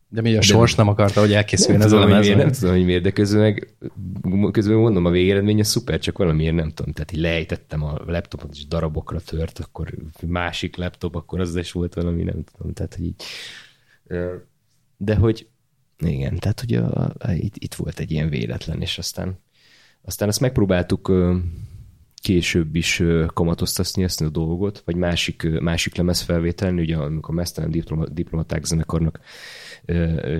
[SPEAKER 4] De mi a sors nem akarta, hogy elkészüljön ez a
[SPEAKER 5] hogy
[SPEAKER 4] lemez?
[SPEAKER 5] miért, nem tudom, hogy miért, de közben meg közben mondom, a végeredmény a szuper, csak valamiért nem tudom. Tehát így lejtettem a laptopot, és darabokra tört, akkor másik laptop, akkor az is volt valami, nem tudom. Tehát, hogy így, de hogy igen, tehát hogy a, a, itt, itt, volt egy ilyen véletlen, és aztán, aztán azt megpróbáltuk ö, később is kamatoztatni ezt a dolgot, vagy másik, másik lemez felvételni, ugye amikor a Mesztelen diploma, diplomaták zenekarnak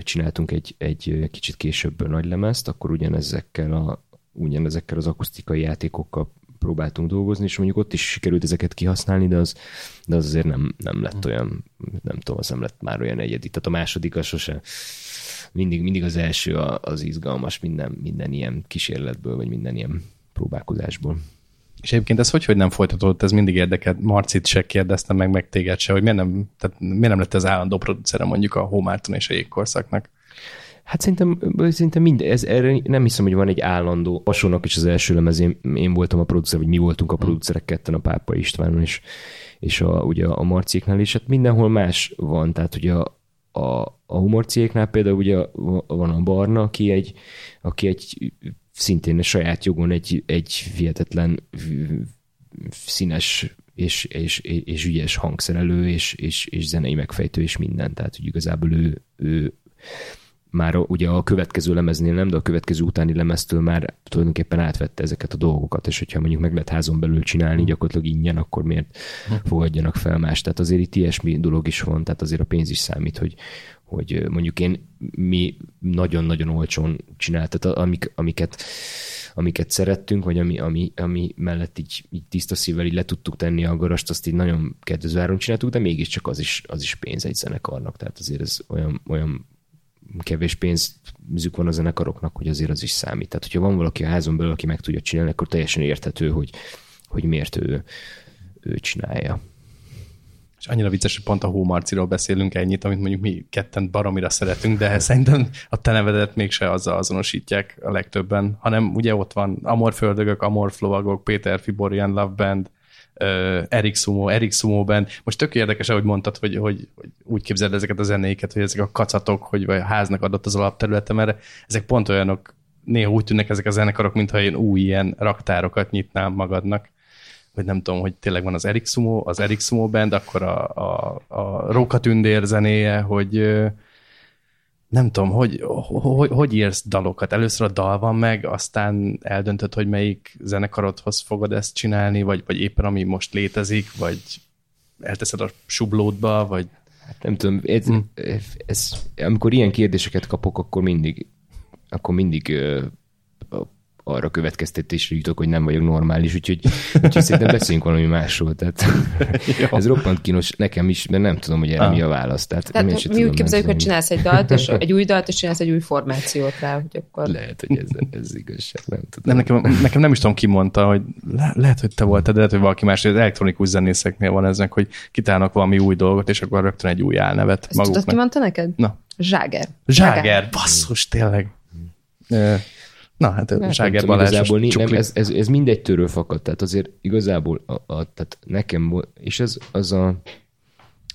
[SPEAKER 5] csináltunk egy, egy kicsit később nagy lemezt, akkor ugyanezekkel, a, ugyanezekkel az akusztikai játékokkal próbáltunk dolgozni, és mondjuk ott is sikerült ezeket kihasználni, de az, de az azért nem, nem lett olyan, nem tudom, az nem lett már olyan egyedi. Tehát a második az sose, mindig, mindig az első az izgalmas minden, minden ilyen kísérletből, vagy minden ilyen próbálkozásból.
[SPEAKER 4] És egyébként ez hogy, hogy nem folytatódott, ez mindig érdekelt. Marcit se kérdeztem meg, meg téged se, hogy miért nem, tehát miért nem lett az állandó producere mondjuk a Hómárton és a jégkorszaknak.
[SPEAKER 5] Hát szerintem, szerintem minden, ez, erre nem hiszem, hogy van egy állandó. Hasonlók is az első lemez, én, voltam a producer, vagy mi voltunk a producerek ketten a Pápa Istvánon, és, és a, ugye a Marciéknál, és hát mindenhol más van, tehát ugye a, a, a humorciéknál például ugye van a Barna, aki egy, aki egy szintén a saját jogon egy, egy hihetetlen színes és, és, és ügyes hangszerelő, és, és, és zenei megfejtő, és minden. Tehát, hogy igazából ő, ő már ugye a következő lemeznél nem, de a következő utáni lemeztől már tulajdonképpen átvette ezeket a dolgokat, és hogyha mondjuk meg lehet házon belül csinálni gyakorlatilag ingyen, akkor miért fogadjanak fel más. Tehát azért itt ilyesmi dolog is van, tehát azért a pénz is számít, hogy, hogy mondjuk én mi nagyon-nagyon olcsón csinált, tehát amik, amiket, amiket szerettünk, vagy ami, ami, ami mellett így, így tiszta szívvel így le tudtuk tenni a garast, azt így nagyon kedvező áron csináltuk, de mégiscsak az is, az is pénz egy zenekarnak, tehát azért ez olyan, olyan kevés pénzük van a zenekaroknak, hogy azért az is számít. Tehát, hogyha van valaki a házon belül, aki meg tudja csinálni, akkor teljesen érthető, hogy, hogy miért ő, ő csinálja.
[SPEAKER 4] És annyira vicces, hogy pont a hómarciról beszélünk ennyit, amit mondjuk mi ketten baromira szeretünk, de szerintem a te nevedet mégse azzal azonosítják a legtöbben, hanem ugye ott van Amorföldögök, Amorflovagok, Péter Fiborian Love Band, Erik Sumo, Erik Sumo Band. Most tök érdekes, ahogy mondtad, hogy, hogy, hogy úgy képzeld ezeket a zenéket, hogy ezek a kacatok, hogy vagy a háznak adott az alapterülete, mert ezek pont olyanok, néha úgy tűnnek ezek a zenekarok, mintha én új ilyen raktárokat nyitnám magadnak hogy nem tudom, hogy tényleg van az Erik Sumo, az Erik Sumo band, akkor a, a, a Róka Tündér zenéje, hogy nem tudom, hogy, hogy, hogy írsz dalokat? Először a dal van meg, aztán eldöntöd, hogy melyik zenekarodhoz fogod ezt csinálni, vagy, vagy éppen ami most létezik, vagy elteszed a sublódba, vagy
[SPEAKER 5] Hát nem tudom, ez,
[SPEAKER 4] Hm.
[SPEAKER 5] ez, amikor ilyen kérdéseket kapok, akkor mindig, akkor mindig arra következtetésre jutok, hogy nem vagyok normális, úgyhogy, úgyhogy szerintem beszéljünk valami másról. Tehát ez roppant kínos nekem is, mert nem tudom, hogy erre
[SPEAKER 4] Ah.
[SPEAKER 5] mi a válasz. Tehát,
[SPEAKER 3] Tehát mi úgy
[SPEAKER 5] tudom
[SPEAKER 3] képzeljük, hogy csinálsz egy dalt, és egy új dalt, és csinálsz egy új formációt rá, hogy akkor...
[SPEAKER 5] Lehet, hogy ez, ez igazság, nem tudom.
[SPEAKER 4] nem, nekem, nekem nem is tudom, ki mondta, hogy le, lehet, hogy te voltad, de lehet, hogy valaki más, hogy az elektronikus zenészeknél van eznek, hogy kitálnak valami új dolgot, és akkor rögtön egy új álnevet
[SPEAKER 3] Ezt tudod, ki mondta neked?
[SPEAKER 4] Na.
[SPEAKER 3] Zságer.
[SPEAKER 4] Zságer, basszus, tényleg. Ö, Na, hát
[SPEAKER 5] Nem
[SPEAKER 4] Zságer
[SPEAKER 5] tudom,
[SPEAKER 4] Balázs.
[SPEAKER 5] nem,
[SPEAKER 4] csukli.
[SPEAKER 5] ez, ez, ez mindegy tőről fakad, tehát azért igazából a, a, tehát nekem és ez az a,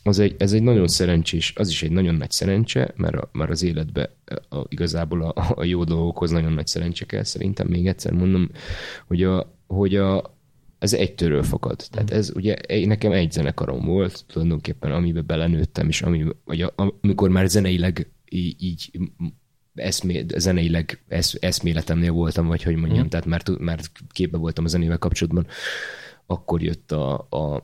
[SPEAKER 5] az egy, ez egy nagyon szerencsés, az is egy nagyon nagy szerencse, mert, a, mert az életbe a, igazából a, a jó dolgokhoz nagyon nagy szerencse kell szerintem, még egyszer mondom, hogy a, hogy a, ez egy töről fakad. Tehát ez ugye nekem egy zenekarom volt, tulajdonképpen, amiben belenőttem, és ami, vagy a, amikor már zeneileg így, így eszmé, zeneileg esz, eszméletemnél voltam, vagy hogy mondjam, mm. tehát már, már képbe voltam a zenével kapcsolatban, akkor jött a, a,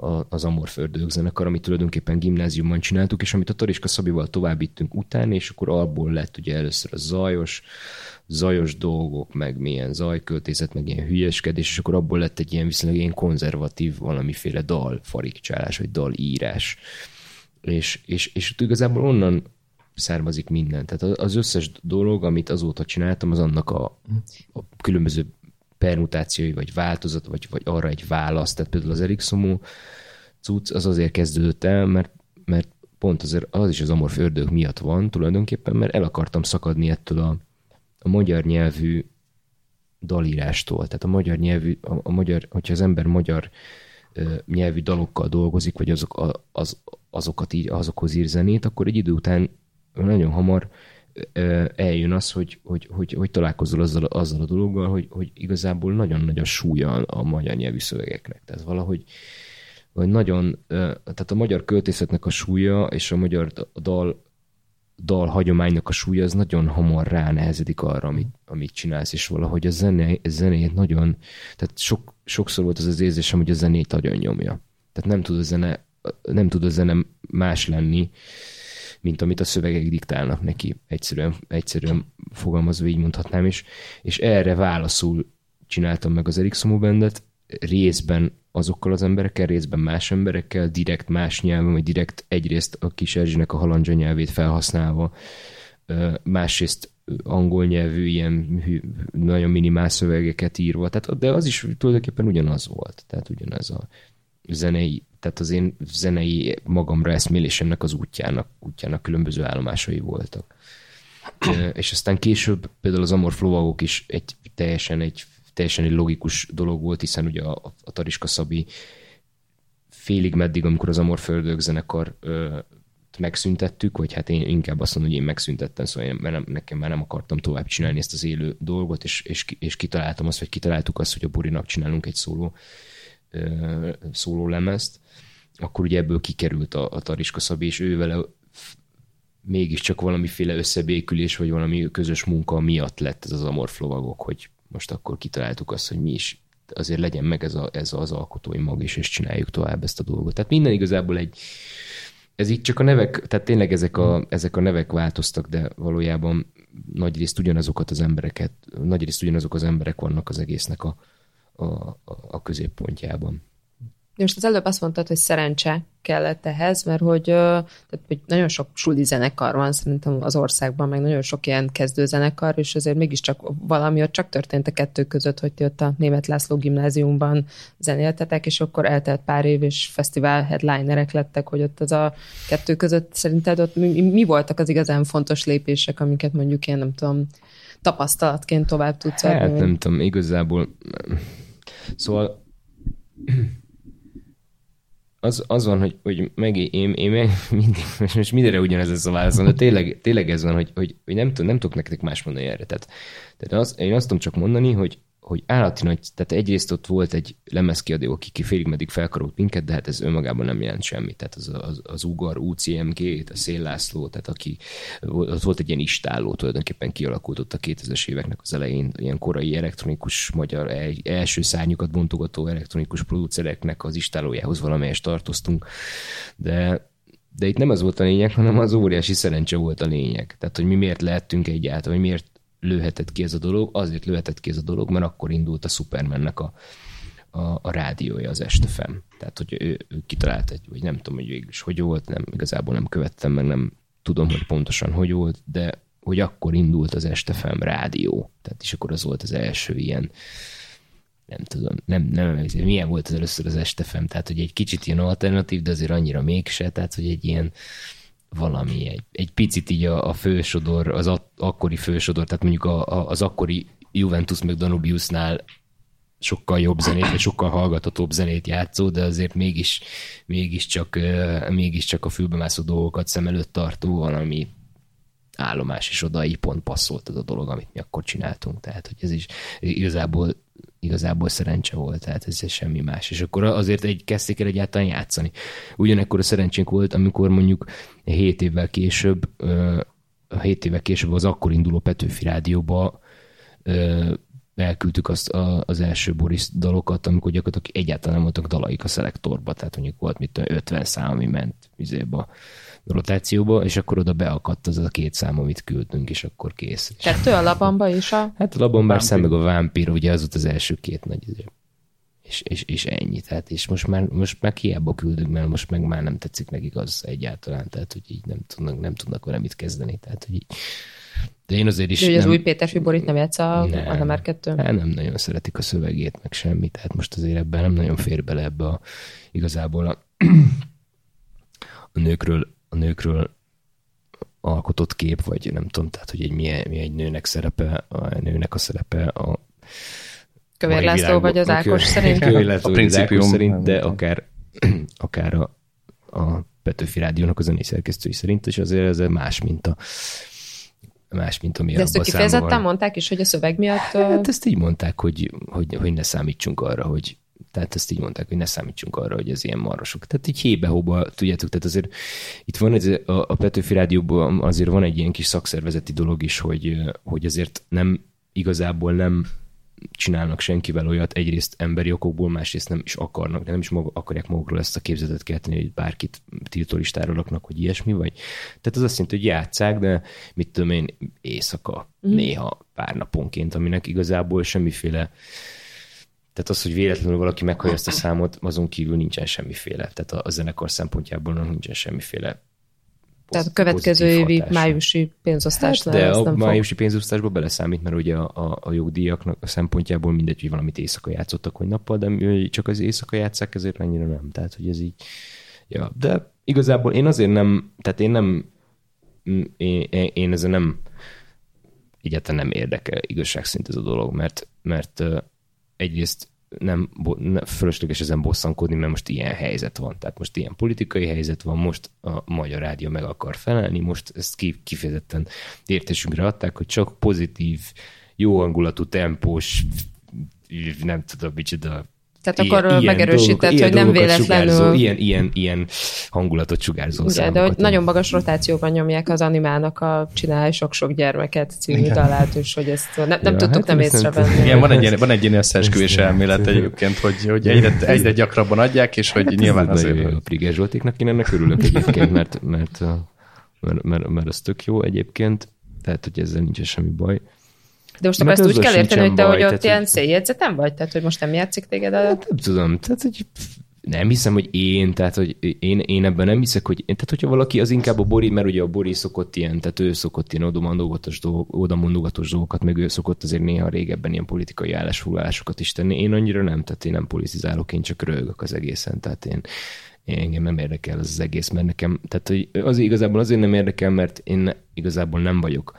[SPEAKER 5] a, az Amorfördők zenekar, amit tulajdonképpen gimnáziumban csináltuk, és amit a Tariska Szabival tovább vittünk utána, és akkor abból lett ugye először a zajos, zajos dolgok, meg milyen zajköltészet, meg ilyen hülyeskedés, és akkor abból lett egy ilyen viszonylag ilyen konzervatív valamiféle dal farigcsálás, vagy dalírás. És, és, és ott igazából onnan származik minden. Tehát az összes dolog, amit azóta csináltam, az annak a, a különböző permutációi, vagy változat, vagy, vagy arra egy válasz. Tehát például az Ericssomó cucc az azért kezdődött el, mert, mert pont azért az is az amorf ördög miatt van tulajdonképpen, mert el akartam szakadni ettől a, a magyar nyelvű dalírástól. Tehát a magyar nyelvű, a, a magyar, hogyha az ember magyar ö, nyelvű dalokkal dolgozik, vagy azok, a, az, azokat így, azokhoz ír zenét, akkor egy idő után nagyon hamar eljön az, hogy, hogy, hogy, hogy találkozol azzal, azzal a dologgal, hogy, hogy igazából nagyon nagy a súlya a magyar nyelvű szövegeknek. Tehát valahogy vagy nagyon, tehát a magyar költészetnek a súlya és a magyar dal, dal hagyománynak a súlya az nagyon hamar ránehezedik arra, amit, amit csinálsz, és valahogy a zene, a zenét nagyon, tehát sok, sokszor volt az az érzésem, hogy a zenét nagyon nyomja. Tehát nem tud a zene, nem tud a zene más lenni, mint amit a szövegek diktálnak neki. Egyszerűen, egyszerűen fogalmazva így mondhatnám, és, és erre válaszul csináltam meg az Ericssomó Bandet, részben azokkal az emberekkel, részben más emberekkel, direkt más nyelven, vagy direkt egyrészt a kis Erzsinek a halandzsa nyelvét felhasználva, másrészt angol nyelvű, ilyen nagyon minimál szövegeket írva, tehát, de az is tulajdonképpen ugyanaz volt, tehát ugyanaz a zenei, tehát az én zenei magamra eszmélésemnek az útjának, útjának különböző állomásai voltak. És aztán később például az Amor Flowagok is egy teljesen egy teljesen egy logikus dolog volt, hiszen ugye a, a Tariska Szabi félig meddig, amikor az Amor Földök zenekar ö, megszüntettük, vagy hát én inkább azt mondom, hogy én megszüntettem, szóval én, nem, nekem már nem akartam tovább csinálni ezt az élő dolgot, és, és, és kitaláltam azt, vagy kitaláltuk azt, hogy a Burinak csinálunk egy szóló, szóló lemezt, akkor ugye ebből kikerült a, a Tariska Szabi, és ő vele mégiscsak valamiféle összebékülés, vagy valami közös munka miatt lett ez az amorflovagok, hogy most akkor kitaláltuk azt, hogy mi is azért legyen meg ez, a, ez az alkotói mag is, és csináljuk tovább ezt a dolgot. Tehát minden igazából egy, ez így csak a nevek, tehát tényleg ezek a, ezek a nevek változtak, de valójában nagyrészt ugyanazokat az embereket, nagyrészt ugyanazok az emberek vannak az egésznek a, a, a, a középpontjában.
[SPEAKER 3] De most az előbb azt mondtad, hogy szerencse kellett ehhez, mert hogy, tehát, hogy nagyon sok suli zenekar van szerintem az országban, meg nagyon sok ilyen kezdőzenekar, és azért mégiscsak valami ott csak történt a kettő között, hogy ti ott a Német László gimnáziumban zenéltetek, és akkor eltelt pár év, és fesztivál headlinerek lettek, hogy ott az a kettő között szerinted ott mi, mi voltak az igazán fontos lépések, amiket mondjuk én nem tudom, tapasztalatként tovább tudsz adni?
[SPEAKER 5] Hát nem tudom, igazából szóval az, az van, hogy, hogy meg én, én meg mindig, most mindenre ugyanez ez a válaszom, de tényleg, tényleg ez van, hogy, hogy, hogy nem, nem tudok nektek más mondani erre. Tehát, tehát az, én azt tudom csak mondani, hogy, hogy állati nagy, tehát egyrészt ott volt egy lemezkiadó, aki ki félig meddig felkarolt minket, de hát ez önmagában nem jelent semmit. Tehát az, az, az Ugar, UCMG, a Szél László, tehát aki, ott volt egy ilyen istáló, tulajdonképpen kialakult ott a 2000-es éveknek az elején, ilyen korai elektronikus magyar első szárnyukat bontogató elektronikus producereknek az istálójához valamelyest tartoztunk, de de itt nem az volt a lényeg, hanem az óriási szerencse volt a lényeg. Tehát, hogy mi miért lehettünk egyáltalán, vagy miért lőhetett ki ez a dolog, azért lőhetett ki ez a dolog, mert akkor indult a Supermannek a, a, a rádiója, az Estefem. Tehát, hogy ő, ő kitalált egy, vagy nem tudom, hogy végül is hogy volt, nem, igazából nem követtem, meg nem tudom, hogy pontosan hogy volt, de hogy akkor indult az Estefem rádió. Tehát és akkor az volt az első ilyen, nem tudom, nem, nem milyen volt az először az Estefem, tehát hogy egy kicsit ilyen alternatív, de azért annyira mégse, tehát hogy egy ilyen, valami, egy, egy picit így a, a fősodor, az a, akkori fősodor, tehát mondjuk a, a, az akkori Juventus meg Danubiusnál sokkal jobb zenét, vagy sokkal hallgatatóbb zenét játszó, de azért mégis, mégis, csak, mégis csak a fülbemászó dolgokat szem előtt tartó valami állomás, és oda így pont passzolt az a dolog, amit mi akkor csináltunk. Tehát, hogy ez is igazából igazából szerencse volt, tehát ez semmi más. És akkor azért egy kezdték el egyáltalán játszani. Ugyanekkor a szerencsénk volt, amikor mondjuk 7 évvel később, 7 évvel később az akkor induló Petőfi Rádióba elküldtük azt az első Boris dalokat, amikor gyakorlatilag egyáltalán nem voltak dalaik a szelektorba, tehát mondjuk volt mit 50 szám, ami ment vizéba rotációba, és akkor oda beakadt az a két szám, amit küldtünk, és akkor kész.
[SPEAKER 3] Kettő a labamba is a...
[SPEAKER 5] Hát a labamba szem meg a vámpír, ugye az volt az első két nagy izé. és, és, és ennyi. Tehát, és most már, most meg hiába küldünk, mert most meg már nem tetszik nekik az egyáltalán, tehát, hogy így nem tudnak, nem tudnak vele mit kezdeni. Tehát, hogy így, de én azért is...
[SPEAKER 3] De hogy
[SPEAKER 5] nem,
[SPEAKER 3] az új Péter Fiborit nem játsz a,
[SPEAKER 5] nem,
[SPEAKER 3] a Hammer 2
[SPEAKER 5] hát nem nagyon szeretik a szövegét, meg semmi, tehát most azért ebben nem nagyon fér bele ebbe a, igazából a, a nőkről a nőkről alkotott kép, vagy nem tudom, tehát hogy egy milyen, milyen egy nőnek szerepe, a nőnek a szerepe a
[SPEAKER 3] Kövér László vagy az Ákos szerint?
[SPEAKER 5] Kövér László az Ákos szerint, de akár, akár a, a Petőfi Rádiónak a zenei szerkesztői szerint, és azért ez más, mint a más, mint ami
[SPEAKER 3] De ezt kifejezetten mondták is, hogy a szöveg miatt...
[SPEAKER 5] Hát ezt így mondták, hogy, hogy, hogy ne számítsunk arra, hogy, tehát ezt így mondták, hogy ne számítsunk arra, hogy ez ilyen marosok. Tehát így hébe-hóba, tudjátok, tehát azért itt van ez, a, a Petőfi Rádióban azért van egy ilyen kis szakszervezeti dolog is, hogy, hogy azért nem igazából nem csinálnak senkivel olyat, egyrészt emberi okokból, másrészt nem is akarnak, de nem is mag, akarják magukról ezt a képzetet kelteni, hogy bárkit tiltólistára laknak, hogy ilyesmi, vagy. Tehát az azt jelenti, hogy játszák, de mit tudom én, éjszaka, mm. néha pár naponként, aminek igazából semmiféle tehát az, hogy véletlenül valaki meghallja ezt a számot, azon kívül nincsen semmiféle. Tehát a, a zenekar szempontjából nincsen semmiféle
[SPEAKER 3] tehát a következő évi hatása. májusi pénzosztás
[SPEAKER 5] hát, De a nem májusi fog. pénzosztásba beleszámít, mert ugye a, a, a jogdíjaknak a szempontjából mindegy, hogy valamit éjszaka játszottak, vagy nappal, de csak az éjszaka játszák, ezért annyira nem. Tehát, hogy ez így... Ja, de igazából én azért nem, tehát én nem, én, én ezzel nem, egyáltalán nem érdekel igazság szint ez a dolog, mert, mert egyrészt nem, nem fölösleges ezen bosszankodni, mert most ilyen helyzet van. Tehát most ilyen politikai helyzet van, most a Magyar Rádió meg akar felelni, most ezt kifejezetten értésünkre adták, hogy csak pozitív, jó hangulatú, tempós, nem tudom micsoda
[SPEAKER 3] Tehát akkor megerősített, hogy nem véletlenül...
[SPEAKER 5] Sugárzó, ilyen, ilyen, ilyen hangulatot sugárzó
[SPEAKER 3] de
[SPEAKER 5] számokat.
[SPEAKER 3] hogy nagyon magas rotációban nyomják az animának a Csinálj sok-sok gyermeket című
[SPEAKER 4] Igen.
[SPEAKER 3] dalát, és hogy ezt nem, nem
[SPEAKER 5] Ja,
[SPEAKER 3] tudtuk
[SPEAKER 5] hát
[SPEAKER 3] nem észrevenni.
[SPEAKER 4] Igen, van egy ilyen, van egy ilyen összeesküvés elmélet egyébként, hogy, hogy egyre, egyre gyakrabban adják, és hogy
[SPEAKER 5] Hát
[SPEAKER 4] nyilván
[SPEAKER 5] ez
[SPEAKER 4] azért...
[SPEAKER 5] A Priger Zsoltéknak én ennek örülök egyébként, mert, mert, mert, mert, mert az tök jó egyébként, tehát hogy ezzel nincs semmi baj.
[SPEAKER 3] De most akkor ezt úgy kell érteni, hogy te,
[SPEAKER 5] baj,
[SPEAKER 3] hogy ott ilyen
[SPEAKER 5] hogy-
[SPEAKER 3] széljegyzetem vagy? Tehát, hogy most nem játszik téged a...
[SPEAKER 5] Nem tudom, tehát hogy nem hiszem, hogy én, tehát hogy én, én ebben nem hiszek, hogy tehát hogyha valaki az inkább a Bori, mert ugye a Bori szokott ilyen, tehát ő szokott ilyen odamondogatós, dolgok, odamondogatós dolgokat, meg ő szokott azért néha régebben ilyen politikai állásfoglalásokat is tenni. Én annyira nem, tehát én nem politizálok, én csak rögök az egészen, tehát én, én engem nem érdekel az, az egész, mert nekem, tehát hogy az igazából azért nem érdekel, mert én igazából nem vagyok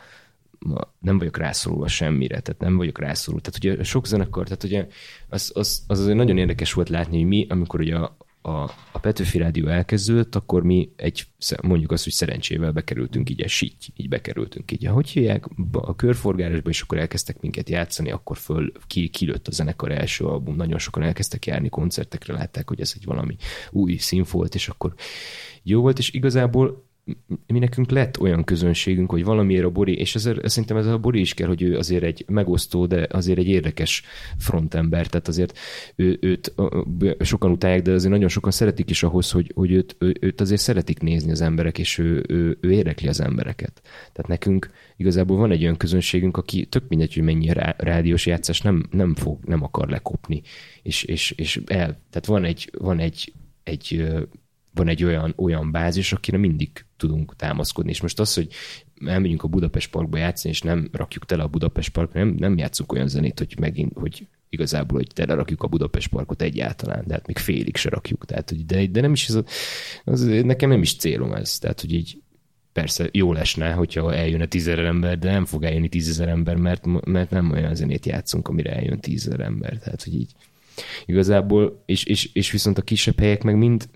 [SPEAKER 5] nem vagyok rászorulva semmire, tehát nem vagyok rászorulva. Tehát ugye sok zenekar, tehát ugye az, az, az azért nagyon érdekes volt látni, hogy mi, amikor ugye a, a, a Petőfi Rádió elkezdődött, akkor mi egy, mondjuk azt, hogy szerencsével bekerültünk így, síty, így bekerültünk így. Hogy hívják, a körforgárosba, és akkor elkezdtek minket játszani, akkor föl ki, kilőtt a zenekar első album, nagyon sokan elkezdtek járni koncertekre, látták, hogy ez egy valami új szín volt, és akkor jó volt, és igazából mi nekünk lett olyan közönségünk, hogy valamiért a Bori, és ezért, ez szerintem ez a Bori is kell, hogy ő azért egy megosztó, de azért egy érdekes frontember, tehát azért ő, őt sokan utálják, de azért nagyon sokan szeretik is ahhoz, hogy, hogy őt, ő, őt azért szeretik nézni az emberek, és ő, ő, ő érdekli az embereket. Tehát nekünk igazából van egy olyan közönségünk, aki tök mindegy, hogy mennyi rá, rádiós játszás nem, nem fog, nem akar lekopni, és, és, és el, tehát van egy, van egy, egy van egy olyan, olyan bázis, akire mindig tudunk támaszkodni. És most az, hogy elmegyünk a Budapest Parkba játszani, és nem rakjuk tele a Budapest Parkba, nem, nem játszunk olyan zenét, hogy megint, hogy igazából, hogy tele rakjuk a Budapest Parkot egyáltalán, de hát még félig se rakjuk. Tehát, hogy de, de nem is ez a, az, nekem nem is célom ez. Tehát, hogy így persze jó lesne, hogyha eljönne tízezer ember, de nem fog eljönni tízezer ember, mert, mert nem olyan zenét játszunk, amire eljön tízezer ember. Tehát, hogy így igazából, és, és, és viszont a kisebb helyek meg mind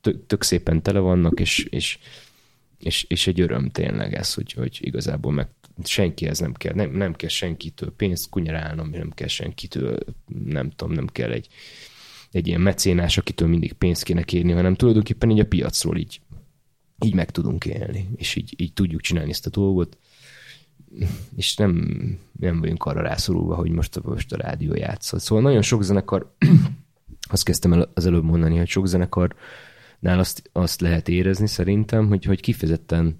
[SPEAKER 5] tök, tök szépen tele vannak, és, és, és, és egy öröm tényleg ez, hogy, hogy igazából meg senkihez nem kell, nem, nem kell senkitől pénzt kunyarálnom, nem kell senkitől, nem tudom, nem kell egy, egy ilyen mecénás, akitől mindig pénzt kéne kérni, hanem tulajdonképpen így a piacról így, így meg tudunk élni, és így, így tudjuk csinálni ezt a dolgot, és nem, nem vagyunk arra rászorulva, hogy most a, most a rádió játszott. Szóval nagyon sok zenekar, azt kezdtem el az előbb mondani, hogy sok zenekarnál azt, azt lehet érezni szerintem, hogy, hogy kifejezetten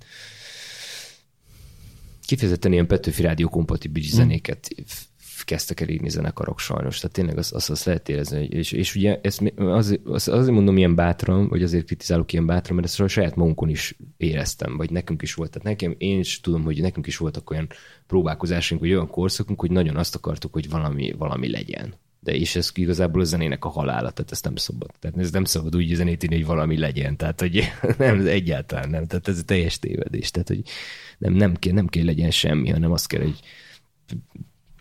[SPEAKER 5] kifejezetten ilyen Petőfi Rádió kompatibilis zenéket f- kezdtek el írni zenekarok sajnos. Tehát tényleg azt, azt, azt lehet érezni. hogy- És, és ugye ezt azért, azt- azért mondom ilyen bátran, vagy azért kritizálok ilyen bátran, mert ezt a saját magunkon is éreztem, vagy nekünk is volt. Tehát nekem, én is tudom, hogy nekünk is voltak olyan próbálkozásunk, vagy olyan korszakunk, hogy nagyon azt akartuk, hogy valami, valami legyen. De és ez igazából a zenének a halála, tehát ezt nem szabad. Tehát ez nem szabad úgy zenét írni, hogy valami legyen. Tehát, hogy nem, egyáltalán nem. Tehát ez teljes tévedés. Tehát, hogy nem, nem, kell, nem kell legyen semmi, hanem azt kell, hogy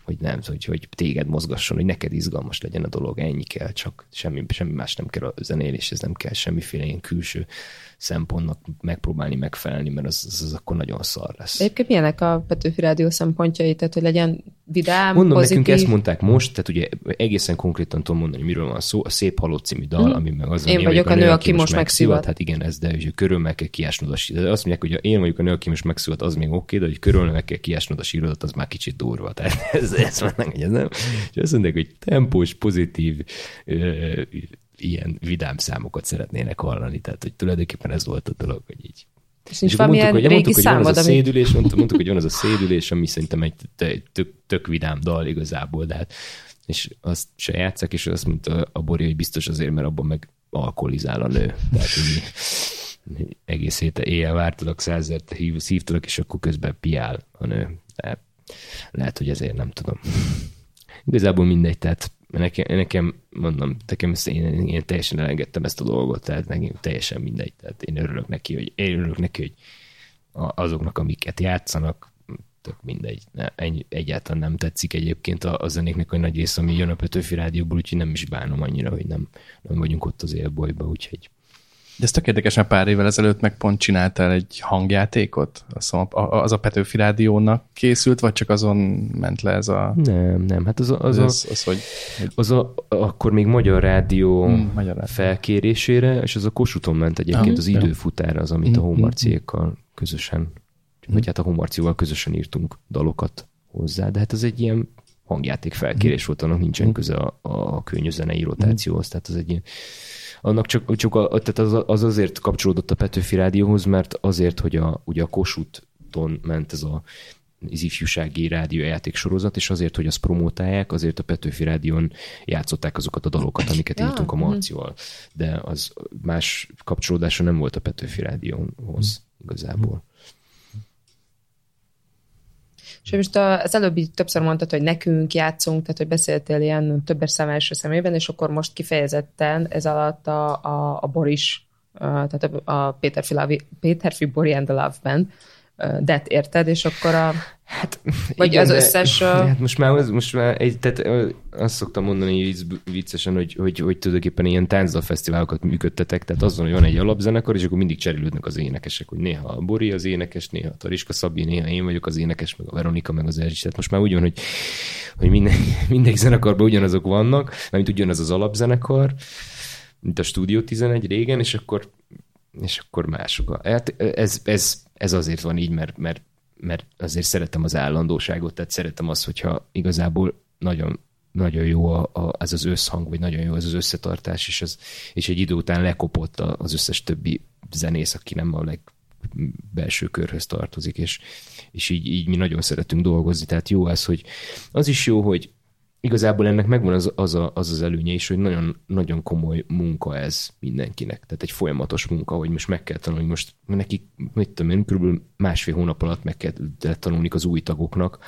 [SPEAKER 5] hogy nem, hogy, hogy téged mozgasson, hogy neked izgalmas legyen a dolog, ennyi kell, csak semmi, semmi más nem kell a zenéléshez, nem kell semmiféle ilyen külső szempontnak megpróbálni megfelelni, mert az, az, az akkor nagyon szar lesz.
[SPEAKER 3] Egyébként milyenek a Petőfi Rádió szempontjai? Tehát, hogy legyen vidám,
[SPEAKER 5] Mondom,
[SPEAKER 3] pozitív?
[SPEAKER 5] nekünk ezt mondták most, tehát ugye egészen konkrétan tudom mondani, miről van szó, a Szép Halott című dal, ami meg az,
[SPEAKER 3] Én vagyok a nő, aki most megszivat.
[SPEAKER 5] Hát igen, ez, de hogy körülmel kell kiásnod a sírodat. Azt mondják, hogy én vagyok a nő, aki most megszivat, az még oké, de hogy körülmel kell kiásnod a sírodat, az már kicsit durva. Tehát ez, ez nem, ez nem. És azt mondják, hogy tempós, pozitív, ilyen vidám számokat szeretnének hallani. Tehát, hogy tulajdonképpen ez volt a dolog, hogy így
[SPEAKER 3] És
[SPEAKER 5] és mondtuk, hogy, mondtuk, hogy van az a szédülés, mondtuk, mondtuk, hogy van az a szédülés, ami szerintem egy tök, tök vidám dal igazából, de hát, és azt se játszak, és azt mondta a Bori, hogy biztos azért, mert abban meg alkoholizál a nő. Tehát így, egész héten éjjel vártalak, százert hív, szívtalak, és akkor közben piál a nő. De lehet, hogy ezért nem tudom. Igazából mindegy, tehát nekem, nekem mondom, nekem én, én, teljesen elengedtem ezt a dolgot, tehát nekem teljesen mindegy. Tehát én örülök neki, hogy, én örülök neki, hogy azoknak, amiket játszanak, tök mindegy. Ne, ennyi, egyáltalán nem tetszik egyébként a, a zenéknek a nagy része, ami jön a Petőfi Rádióból, úgyhogy nem is bánom annyira, hogy nem, nem vagyunk ott az élbolyba, úgyhogy
[SPEAKER 4] De ez tök érdekes, mert pár évvel ezelőtt meg pont csináltál egy hangjátékot? Azt mondom, az a Petőfi Rádiónak készült, vagy csak azon ment le ez a...
[SPEAKER 5] Nem, nem, hát az a, az,
[SPEAKER 4] Az,
[SPEAKER 5] a,
[SPEAKER 4] az, az hogy...
[SPEAKER 5] az a akkor még Magyar Rádió
[SPEAKER 4] Hmm, Magyar Rádió.
[SPEAKER 5] felkérésére, és az a Kossuthon ment egyébként
[SPEAKER 4] Ah,
[SPEAKER 5] az időfutára, az, amit a
[SPEAKER 4] Mm,
[SPEAKER 5] Homarciékkal közösen, vagy hát a Homarcival közösen írtunk dalokat hozzá, de hát ez egy ilyen hangjáték felkérés volt, annak nincsen köze a, a könnyűzenei rotációhoz, tehát az egy ilyen annak csak, csak a, tehát az, az azért kapcsolódott a Petőfi Rádióhoz, mert azért, hogy a, ugye a Kossuthon ment ez a az ifjúsági rádiójáték sorozat, és azért, hogy azt promótálják, azért a Petőfi Rádión játszották azokat a dalokat, amiket
[SPEAKER 3] Ja,
[SPEAKER 5] írtunk a
[SPEAKER 3] mhm.
[SPEAKER 5] Marcival. De az más kapcsolódása nem volt a Petőfi Rádióhoz igazából.
[SPEAKER 3] És most az előbbi többször mondtad, hogy nekünk játszunk, tehát hogy beszéltél ilyen többes szám első szemében, és akkor most kifejezetten ez alatt a, a, a Boris, tehát a, a Péter Filavi, Péter Fibori and the Love Band, det érted, és akkor a... Hát, vagy
[SPEAKER 5] Igen,
[SPEAKER 3] az
[SPEAKER 5] de-
[SPEAKER 3] összes... ö,
[SPEAKER 5] Hát most már, most már egy, tehát azt szoktam mondani vicc- viccesen, hogy, hogy, hogy tulajdonképpen ilyen táncdalfesztiválokat működtetek, tehát azon, hogy van egy alapzenekar, és akkor mindig cserélődnek az énekesek, hogy néha a Bori az énekes, néha a Tariska Szabi, néha én vagyok az énekes, meg a Veronika, meg az Erzsi. Tehát most már úgy van, hogy, hogy minden, mindegy zenekarban ugyanazok vannak, mert ugyanaz az alapzenekar, mint a Studio 11 régen, és akkor, és akkor mások. Hát ez, ez, ez azért van így, mert, mert, mert azért szeretem az állandóságot, tehát szeretem azt, hogyha igazából nagyon nagyon jó a, a, ez az összhang, vagy nagyon jó ez az összetartás, és, ez, és egy idő után lekopott az összes többi zenész, aki nem a legbelső körhöz tartozik, és, és így, így mi nagyon szeretünk dolgozni. Tehát jó ez, hogy az is jó, hogy igazából ennek megvan az az, a, az, az előnye is, hogy nagyon, nagyon komoly munka ez mindenkinek. Tehát egy folyamatos munka, hogy most meg kell tanulni. Most neki, mit tudom én, körülbelül másfél hónap alatt meg kell tanulni az új tagoknak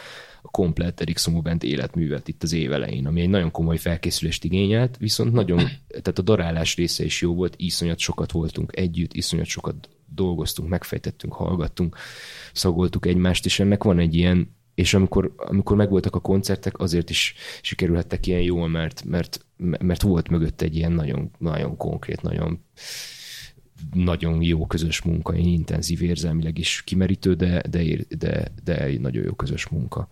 [SPEAKER 5] a komplet Erik Band életművet itt az év elején, ami egy nagyon komoly felkészülést igényelt, viszont nagyon, tehát a darálás része is jó volt, iszonyat sokat voltunk együtt, iszonyat sokat dolgoztunk, megfejtettünk, hallgattunk, szagoltuk egymást, és ennek van egy ilyen, és amikor, amikor megvoltak a koncertek, azért is sikerülhettek ilyen jól, mert, mert, mert volt mögött egy ilyen nagyon, nagyon konkrét, nagyon nagyon jó közös munka, egy intenzív érzelmileg is kimerítő, de, de, de, de egy nagyon jó közös munka.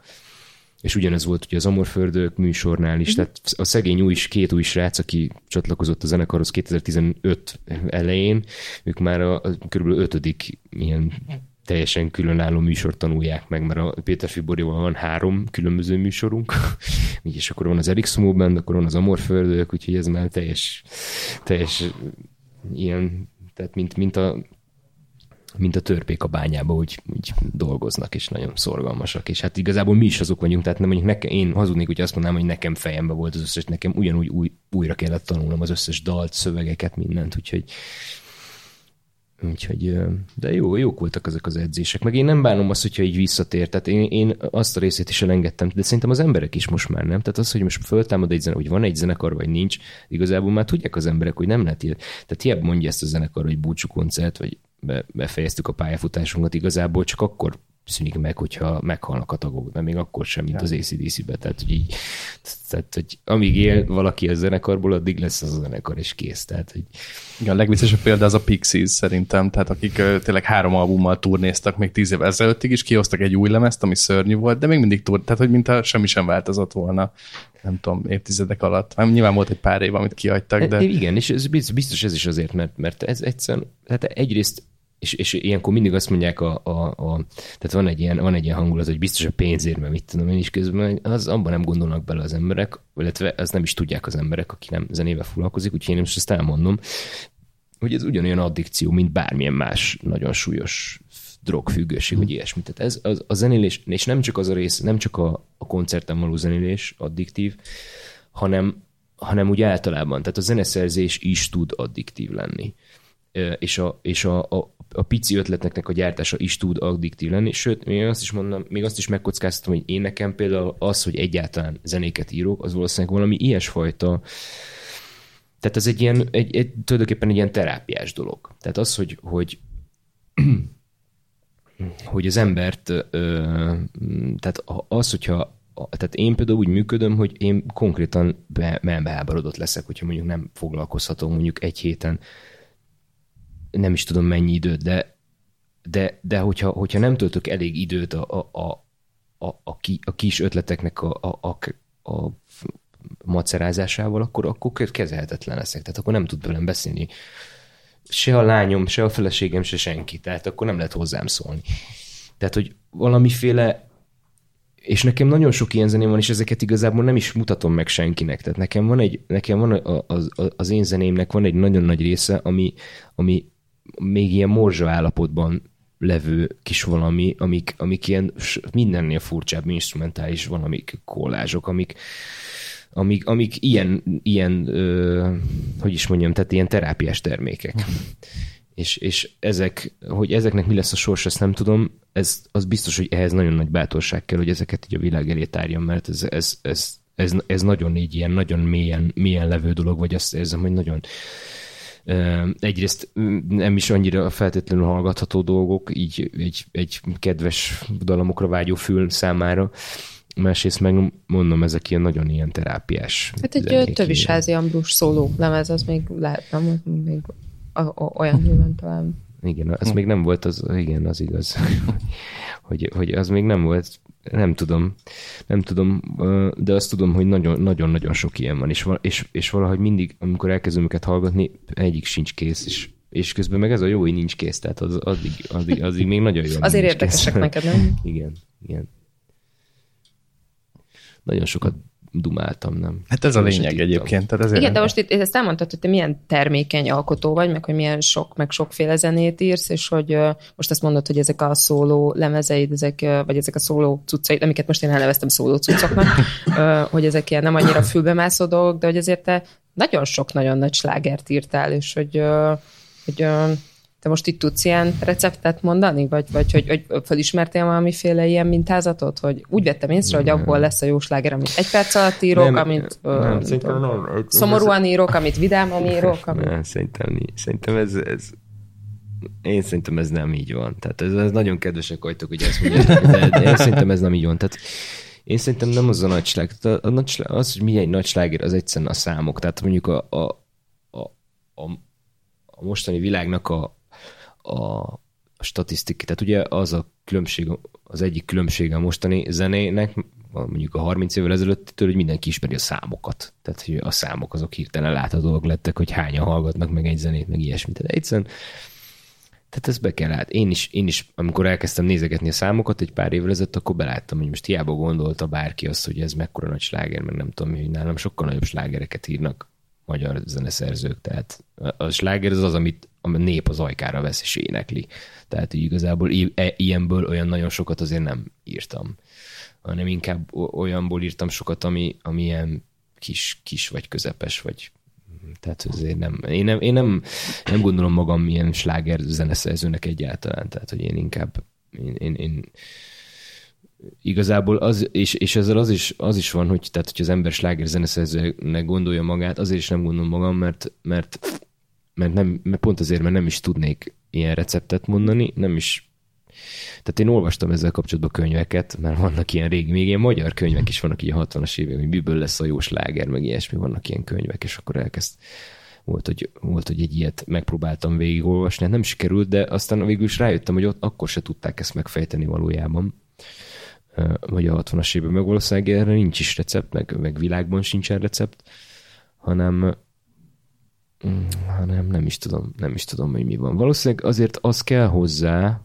[SPEAKER 5] És ugyanez volt ugye az Amorföldök műsornál is, tehát a szegény új, két új srác, aki csatlakozott a zenekarhoz 2015 elején, ők már a, a körülbelül ötödik ilyen teljesen különálló műsort tanulják meg, mert a Péter Fiborival van három különböző műsorunk, és akkor van az Eric Small Band, akkor van az Amorföldök, úgyhogy ez már teljes, teljes ilyen, tehát mint, mint a mint a törpék a bányába, úgy, úgy dolgoznak, és nagyon szorgalmasak. És hát igazából mi is azok vagyunk, tehát nem mondjuk nekem, én hazudnék, hogy azt mondanám, hogy nekem fejembe volt az összes, nekem ugyanúgy új, újra kellett tanulnom az összes dalt, szövegeket, mindent, úgyhogy Úgyhogy, de jó, jók voltak ezek az edzések. Meg én nem bánom azt, hogyha így visszatér. Tehát én, én azt a részét is elengedtem, de szerintem az emberek is most már nem. Tehát az, hogy most föltámad egy zene, hogy van egy zenekar, vagy nincs, igazából már tudják az emberek, hogy nem lehet ilyen. Tehát hiába mondja ezt a zenekar, hogy búcsú koncert, vagy be, befejeztük a pályafutásunkat, igazából csak akkor szűnik meg, hogyha meghalnak a tagok, de még akkor sem, mint az ACDC-be. Tehát, hogy így, tehát, hogy amíg él valaki a zenekarból, addig lesz az a zenekar, és kész. Tehát, hogy
[SPEAKER 4] Igen, a legviccesebb példa az a Pixies szerintem, tehát akik ö, tényleg három albummal turnéztak még tíz évvel ezelőttig is, kihoztak egy új lemezt, ami szörnyű volt, de még mindig tur, tehát hogy mintha semmi sem változott volna, nem tudom, évtizedek alatt. Hát nyilván volt egy pár év, amit kihagytak,
[SPEAKER 5] E,
[SPEAKER 4] de
[SPEAKER 5] Igen, és ez biztos, biztos ez is azért, mert, mert ez egyszerűen, tehát egyrészt és, és ilyenkor mindig azt mondják, a, a, a, tehát van egy, ilyen, van egy ilyen hangulat, hogy biztos a pénzért, mert mit tudom én is közben, az abban nem gondolnak bele az emberek, illetve ezt nem is tudják az emberek, aki nem zenével foglalkozik, úgyhogy én most ezt elmondom, hogy ez ugyanolyan addikció, mint bármilyen más nagyon súlyos drogfüggőség, vagy ilyesmi. Tehát ez az, a zenélés, és nem csak az a rész, nem csak a, a koncerten való zenélés addiktív, hanem, hanem úgy általában. Tehát a zeneszerzés is tud addiktív lenni. És a, és a, a, a pici ötleteknek a gyártása is tud addiktív lenni, sőt, még azt is mondom, még azt is megkockáztatom, hogy én nekem például az, hogy egyáltalán zenéket írok, az valószínűleg valami ilyesfajta, tehát ez egy ilyen, egy, egy, tulajdonképpen egy ilyen terápiás dolog. Tehát az, hogy, hogy hogy az embert, ö, tehát az, hogyha tehát én például úgy működöm, hogy én konkrétan be, beháborodott leszek, hogyha mondjuk nem foglalkozhatom mondjuk egy héten nem is tudom mennyi időt, de, de, de hogyha, hogyha nem töltök elég időt a, a, a, a, a, ki, a kis ötleteknek a, a, a, a macerázásával, akkor, akkor kezelhetetlen leszek. Tehát akkor nem tud velem beszélni se a lányom, se a feleségem, se senki. Tehát akkor nem lehet hozzám szólni. Tehát, hogy valamiféle és nekem nagyon sok ilyen zeném van, és ezeket igazából nem is mutatom meg senkinek. Tehát nekem van egy, nekem van az, az én zenémnek van egy nagyon nagy része, ami, ami még ilyen morzsa állapotban levő kis valami, amik, amik ilyen mindennél furcsább instrumentális valamik kollázsok, amik, amik, amik ilyen, ilyen ö, hogy is mondjam, tehát ilyen terápiás termékek. és, és ezek, hogy ezeknek mi lesz a sors, ezt nem tudom, ez, az biztos, hogy ehhez nagyon nagy bátorság kell, hogy ezeket így a világ elé tárjam, mert ez, ez, ez, ez, ez nagyon így ilyen, nagyon mélyen, mélyen levő dolog, vagy azt érzem, hogy nagyon egyrészt nem is annyira feltétlenül hallgatható dolgok, így egy, egy kedves dalamokra vágyó fül számára, másrészt meg mondom, ezek ilyen nagyon ilyen terápiás.
[SPEAKER 3] Hát egy tövisházi Ambrus szóló lemez, az még lehet, nem? Még olyan nyilván talán.
[SPEAKER 5] Igen, az még nem volt, az, igen, az igaz. hogy, hogy az még nem volt, nem tudom, nem tudom, de azt tudom, hogy nagyon-nagyon sok ilyen van, és, és, és valahogy mindig, amikor elkezdem őket hallgatni, egyik sincs kész, és és közben meg ez a jó, hogy nincs kész, tehát az, addig, addig, addig még nagyon jó.
[SPEAKER 3] Azért érdekesek kész. neked, nem?
[SPEAKER 5] Igen, igen. Nagyon sokat dumáltam, nem?
[SPEAKER 4] Hát ez a lényeg egyébként. Tehát ezért
[SPEAKER 3] Igen, de most itt ezt elmondtad, hogy te milyen termékeny alkotó vagy, meg hogy milyen sok, meg sokféle zenét írsz, és hogy uh, most azt mondod, hogy ezek a szóló lemezeid, ezek, uh, vagy ezek a szóló cuccaid, amiket most én elneveztem szóló cuccoknak, uh, hogy ezek ilyen nem annyira fülbemászó dolgok, de hogy azért te nagyon sok nagyon nagy slágert írtál, és hogy, uh, hogy uh, te most itt tudsz ilyen receptet mondani, vagy, vagy hogy, hogy felismertél valamiféle ilyen mintázatot, hogy úgy vettem észre, hogy abból lesz a jó sláger, amit egy perc alatt írok, nem, amit nem, ö, nem, nem, szomorúan írok, amit vidáman írok. Amit...
[SPEAKER 5] Nem, szerintem, szerintem ez, ez én szerintem ez nem így van. Tehát ez, ez nagyon kedvesek vagytok, hogy ezt mondjátok, de, de én szerintem ez nem így van. Tehát én szerintem nem az a nagy slág. Tehát a, a nagy slág, az, hogy mi egy nagy sláger, az egyszerűen a számok. Tehát mondjuk a, a, a, a, a mostani világnak a, a statisztik, tehát ugye az a különbség, az egyik különbsége a mostani zenének, mondjuk a 30 évvel ezelőtt, hogy mindenki ismeri a számokat. Tehát, hogy a számok azok hirtelen láthatóak lettek, hogy hányan hallgatnak meg egy zenét, meg ilyesmit. Tehát egyszerűen tehát ezt be kell lát. Én is, én is, amikor elkezdtem nézegetni a számokat egy pár évvel ezelőtt, akkor beláttam, hogy most hiába gondolta bárki azt, hogy ez mekkora nagy sláger, meg nem tudom, hogy nálam sokkal nagyobb slágereket írnak magyar zeneszerzők. Tehát a sláger az az, amit a nép az ajkára vesz és énekli. Tehát így igazából e, ilyenből olyan nagyon sokat azért nem írtam, hanem inkább olyanból írtam sokat, ami, ami ilyen kis, kis vagy közepes, vagy tehát azért nem, én nem, én nem, nem gondolom magam ilyen sláger zeneszerzőnek egyáltalán, tehát hogy én inkább én, én, én igazából az, és, és ezzel az is, az is van, hogy, tehát, hogy az ember sláger zeneszerzőnek gondolja magát, azért is nem gondolom magam, mert, mert, mert, nem, mert pont azért, mert nem is tudnék ilyen receptet mondani, nem is. Tehát én olvastam ezzel kapcsolatban könyveket, mert vannak ilyen régi, még ilyen magyar könyvek is vannak így a 60-as évek, hogy miből lesz a jó sláger, meg ilyesmi, vannak ilyen könyvek, és akkor elkezd volt, hogy, volt, hogy egy ilyet megpróbáltam végigolvasni, hát nem sikerült, de aztán végül is rájöttem, hogy ott akkor se tudták ezt megfejteni valójában vagy a 60-as évben, meg valószínűleg erre nincs is recept, meg, meg világban sincsen recept, hanem mm, hanem nem is tudom, nem is tudom, hogy mi van. Valószínűleg azért az kell hozzá,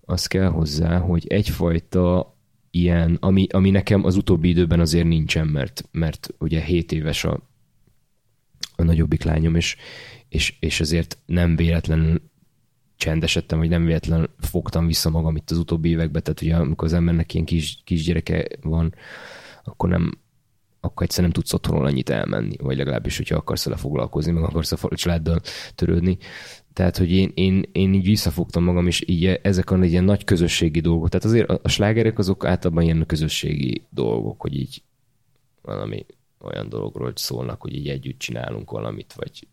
[SPEAKER 5] az kell hozzá, hogy egyfajta ilyen, ami, ami nekem az utóbbi időben azért nincsen, mert, mert ugye 7 éves a, a nagyobbik lányom, és, és, és azért nem véletlenül csendesedtem, hogy nem véletlen fogtam vissza magam itt az utóbbi években, tehát ugye amikor az embernek ilyen kis, kisgyereke van, akkor nem, akkor egyszerűen nem tudsz otthonról annyit elmenni, vagy legalábbis, hogyha akarsz vele foglalkozni, meg akarsz a családdal törődni. Tehát, hogy én, én, én így visszafogtam magam, és így ezek a ilyen nagy közösségi dolgok. Tehát azért a, slágerek azok általában ilyen közösségi dolgok, hogy így valami olyan dologról szólnak, hogy így együtt csinálunk valamit, vagy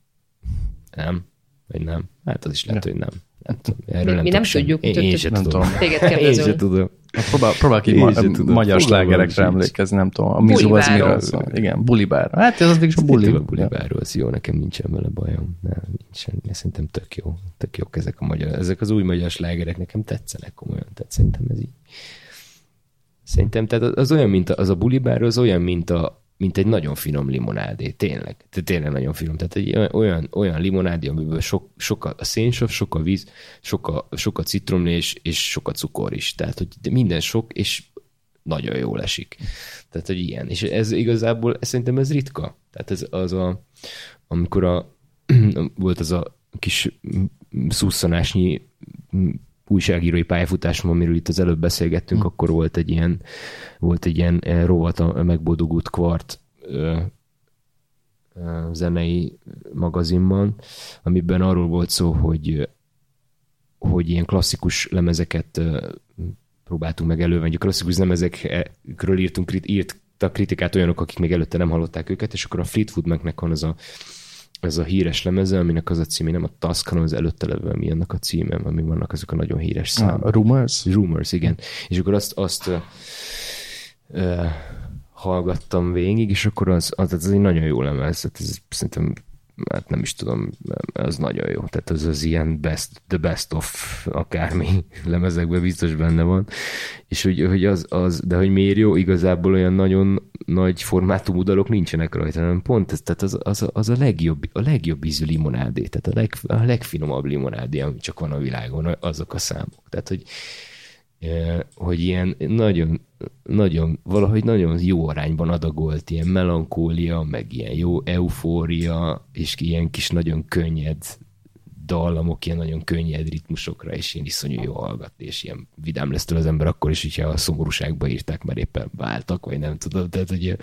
[SPEAKER 5] nem? Vagy nem? Hát az is lehet, hogy nem. nem tudom. Erről
[SPEAKER 3] Mi- mi nem tudjuk,
[SPEAKER 5] Én, én sem
[SPEAKER 4] Nem
[SPEAKER 5] tudom.
[SPEAKER 4] tudom.
[SPEAKER 3] Téged
[SPEAKER 5] Én sem
[SPEAKER 3] kérdezünk.
[SPEAKER 5] tudom.
[SPEAKER 4] Hát Próbál, próbálok így ma,
[SPEAKER 5] tudom.
[SPEAKER 4] magyar slágerekre emlékezni, nem tudom. A mizu az miről szól. Igen, bulibár. Hát ez az is a buli.
[SPEAKER 5] Buli. A bulibáról az jó, nekem nincsen vele bajom. Nem, nincsen. Én szerintem tök jó. Tök jók ezek a magyar, ezek az új magyar slágerek nekem tetszenek komolyan. Tehát szerintem ez így. Szerintem, tehát az- az olyan, mint a, az a bulibár, az olyan, mint a, mint egy nagyon finom limonádé, tényleg. Tehát tényleg nagyon finom. Tehát egy olyan- olyan, limonádé, amiből sok, sok a szénsav, sok a víz, sok a, sok a citromlé és, és sok a cukor is. Tehát, hogy minden sok, és nagyon jól esik. Tehát, hogy ilyen. És ez igazából, szerintem ez ritka. Tehát ez az a, amikor a, volt az a kis szusszanásnyi újságírói pályafutásom, amiről itt az előbb beszélgettünk, akkor volt egy ilyen, volt egy ilyen eh, rovat a megboldogult kvart ö, ö, zenei magazinban, amiben arról volt szó, hogy hogy ilyen klasszikus lemezeket próbáltunk meg elővenni. A klasszikus lemezekről írtunk, krit- írtak kritikát olyanok, akik még előtte nem hallották őket, és akkor a Fleetwood Macnek van az a, ez a híres lemeze, aminek az a címe, nem a Tusk, hanem az előtte levő, mi annak a címe, ami vannak azok a nagyon híres számok.
[SPEAKER 4] A Rumors?
[SPEAKER 5] Rumors, igen. És akkor azt, azt ö, ö, hallgattam végig, és akkor az, az, az egy nagyon jó lemez. Tehát ez szerintem hát nem is tudom, az nagyon jó. Tehát az az ilyen best, the best of akármi lemezekben biztos benne van. És hogy, hogy az, az, de hogy miért jó, igazából olyan nagyon nagy formátumú dalok nincsenek rajta, hanem pont ez, tehát az, az, az a legjobb, a legjobb ízű limonádé, tehát a, leg, a legfinomabb limonádé, ami csak van a világon, azok a számok. Tehát, hogy hogy ilyen nagyon, nagyon, valahogy nagyon jó arányban adagolt ilyen melankólia, meg ilyen jó eufória, és ilyen kis nagyon könnyed dallamok, ilyen nagyon könnyed ritmusokra, és ilyen iszonyú jó hallgatni, és ilyen vidám lesz az ember akkor is, hogyha a szomorúságba írták, mert éppen váltak, vagy nem tudom, tehát hogy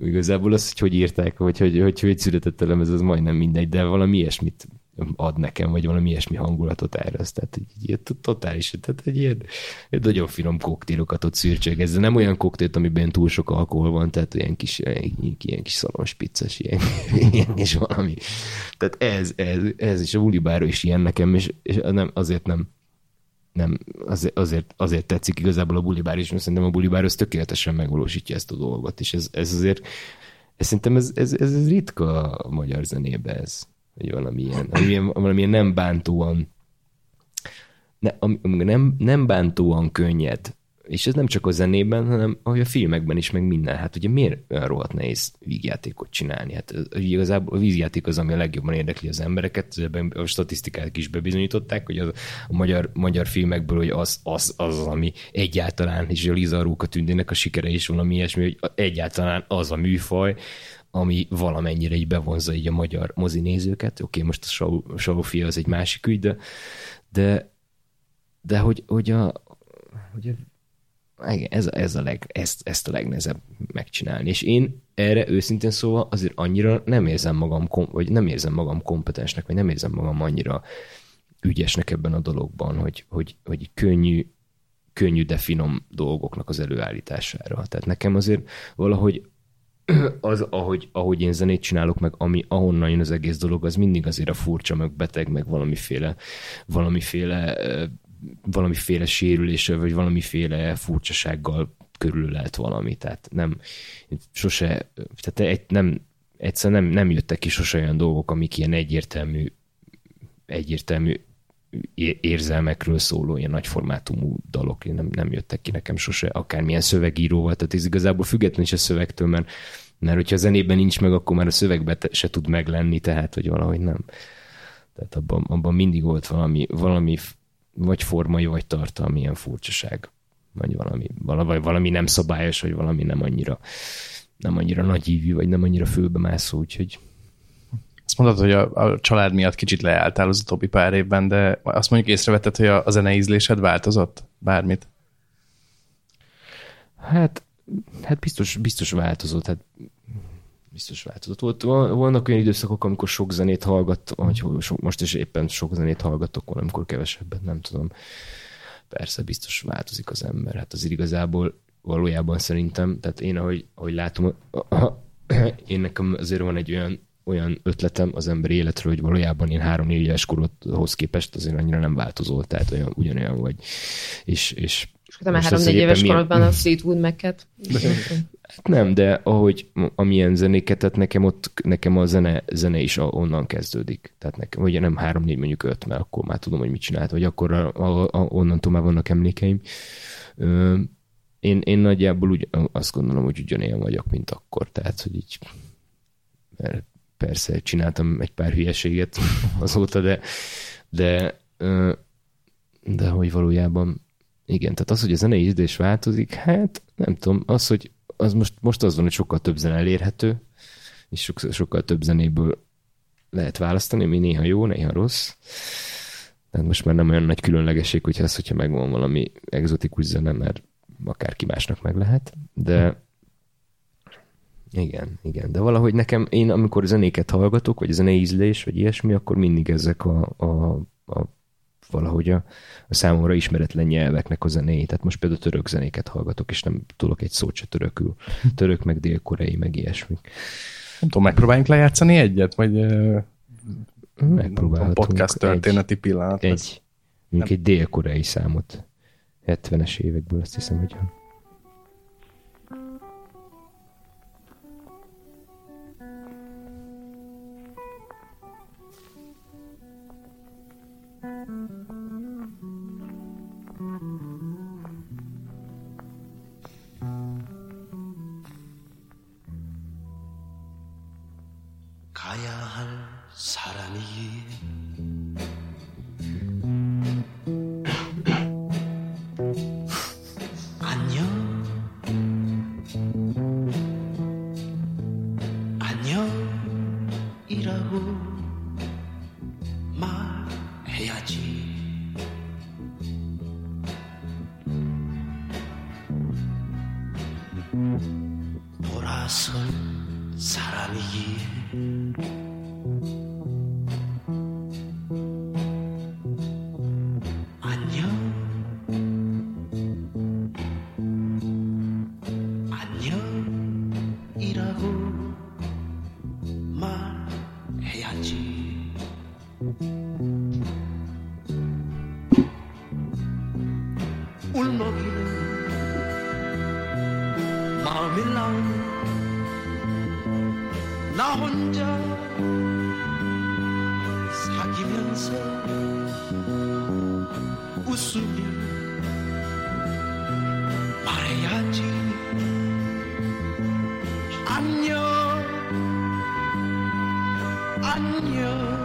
[SPEAKER 5] igazából az, hogy hogy írták, vagy hogy, hogy, hogy született a lemez, az majdnem mindegy, de valami ilyesmit ad nekem, vagy valami ilyesmi hangulatot az, tehát egy ilyen totális, tehát egy ilyen egy nagyon finom koktélokat ott szürcsög, ez nem olyan koktélt, amiben túl sok alkohol van, tehát ilyen kis, ilyen, ilyen kis szalonspicces, ilyen, ilyen és valami. Tehát ez, ez, ez és a Ulibára is ilyen nekem, és, és nem, azért nem, nem, azért, azért, azért tetszik igazából a bulibár is, mert szerintem a bulibár az tökéletesen megvalósítja ezt a dolgot, és ez, ez azért, ez szerintem ez, ez, ez, ez ritka a magyar zenébe ez, hogy valamilyen, valamilyen, valamilyen nem bántóan ne, am- am- nem, nem bántóan könnyed, és ez nem csak a zenében, hanem ahogy a filmekben is, meg minden. Hát ugye miért olyan rohadt nehéz vígjátékot csinálni? Hát igazából a vígjáték az, ami a legjobban érdekli az embereket. Ebben A statisztikák is bebizonyították, hogy az, a magyar, magyar filmekből, hogy az, az, az, az, ami egyáltalán, és a Liza Róka tündének a sikere is valami ilyesmi, hogy egyáltalán az a műfaj, ami valamennyire így bevonza így a magyar mozinézőket. Oké, most a show, az egy másik ügy, de, de, de hogy, hogy a, hogy a igen, ez, ez a leg, ezt, ezt a legnehezebb megcsinálni. És én erre őszintén szóval azért annyira nem érzem magam, vagy nem érzem magam kompetensnek, vagy nem érzem magam annyira ügyesnek ebben a dologban, hogy, hogy, hogy könnyű, könnyű, de finom dolgoknak az előállítására. Tehát nekem azért valahogy az, ahogy, ahogy én zenét csinálok, meg ami, ahonnan jön az egész dolog, az mindig azért a furcsa, meg beteg, meg valamiféle, valamiféle, valamiféle sérüléssel, vagy valamiféle furcsasággal körülölt valami. Tehát nem, sose, tehát egy, nem, egyszer nem, nem jöttek ki sose olyan dolgok, amik ilyen egyértelmű, egyértelmű érzelmekről szóló ilyen nagyformátumú dalok. Nem, nem jöttek ki nekem sose, akármilyen szövegíróval, tehát ez igazából független is a szövegtől, mert, mert hogyha a zenében nincs meg, akkor már a szövegben te- se tud meglenni, tehát hogy valahogy nem. Tehát abban, abban mindig volt valami, valami vagy formai, vagy tartalmi ilyen furcsaság, vagy valami, valami, valami nem szabályos, vagy valami nem annyira nem annyira nagyívű, vagy nem annyira főbemászó, úgyhogy
[SPEAKER 4] Azt mondod, hogy a, a család miatt kicsit leálltál az utóbbi pár évben, de azt mondjuk észrevetted, hogy a, a zene ízlésed változott? Bármit?
[SPEAKER 5] Hát, hát biztos, biztos változott, hát biztos változott. Volt, van- vannak olyan időszakok, amikor sok zenét hallgattam, vagy sok, most is éppen sok zenét hallgatok, valamikor kevesebbet, nem tudom. Persze, biztos változik az ember. Hát az igazából valójában szerintem, tehát én ahogy, ahogy látom, én nekem azért van egy olyan, olyan ötletem az emberi életről, hogy valójában én három-négy éves korodhoz képest azért annyira nem változol, tehát olyan, ugyanolyan vagy. És, és
[SPEAKER 3] És utána
[SPEAKER 5] most
[SPEAKER 3] három
[SPEAKER 5] az,
[SPEAKER 3] négy
[SPEAKER 5] hogy
[SPEAKER 3] éves
[SPEAKER 5] milyen-
[SPEAKER 3] korodban a Fleetwood Mac-et.
[SPEAKER 5] Hát Nem, de ahogy amilyen zenéket, tehát nekem ott, nekem a zene, zene is a- onnan kezdődik. Tehát nekem, vagy nem három, négy, mondjuk öt, mert akkor már tudom, hogy mit csinált, vagy akkor a, a, a, onnantól már vannak emlékeim. Ö, én, én nagyjából úgy, azt gondolom, hogy ugyanilyen vagyok, mint akkor. Tehát, hogy így mert persze csináltam egy pár hülyeséget azóta, de, de, de hogy valójában igen, tehát az, hogy a zenei ízlés változik, hát nem tudom, az, hogy az most, most az van, hogy sokkal több zene elérhető, és sokkal, sokkal több zenéből lehet választani, ami néha jó, néha rossz. Tehát most már nem olyan nagy különlegesség, hogyha az, hogyha megvan valami egzotikus zene, mert akárki másnak meg lehet, de igen, igen, de valahogy nekem, én amikor zenéket hallgatok, vagy zenei ízlés, vagy ilyesmi, akkor mindig ezek a, a, a valahogy a, a számomra ismeretlen nyelveknek a zenéi. Tehát most például török zenéket hallgatok, és nem tudok egy szót se törökül. Török, meg dél-koreai, meg ilyesmi.
[SPEAKER 4] Nem tudom, megpróbáljunk lejátszani egyet, vagy
[SPEAKER 5] Megpróbálhatunk.
[SPEAKER 4] tudom, podcast történeti pillanat.
[SPEAKER 5] Egy,
[SPEAKER 4] lesz.
[SPEAKER 5] egy mondjuk egy dél-koreai számot. 70-es évekből azt hiszem, hogy van.
[SPEAKER 6] 가야 할 사람이 안녕 라고 말해야지. 울먹이는 마음일랑 나 혼자 사귀면서 웃으며 말해야지 안녕 안녕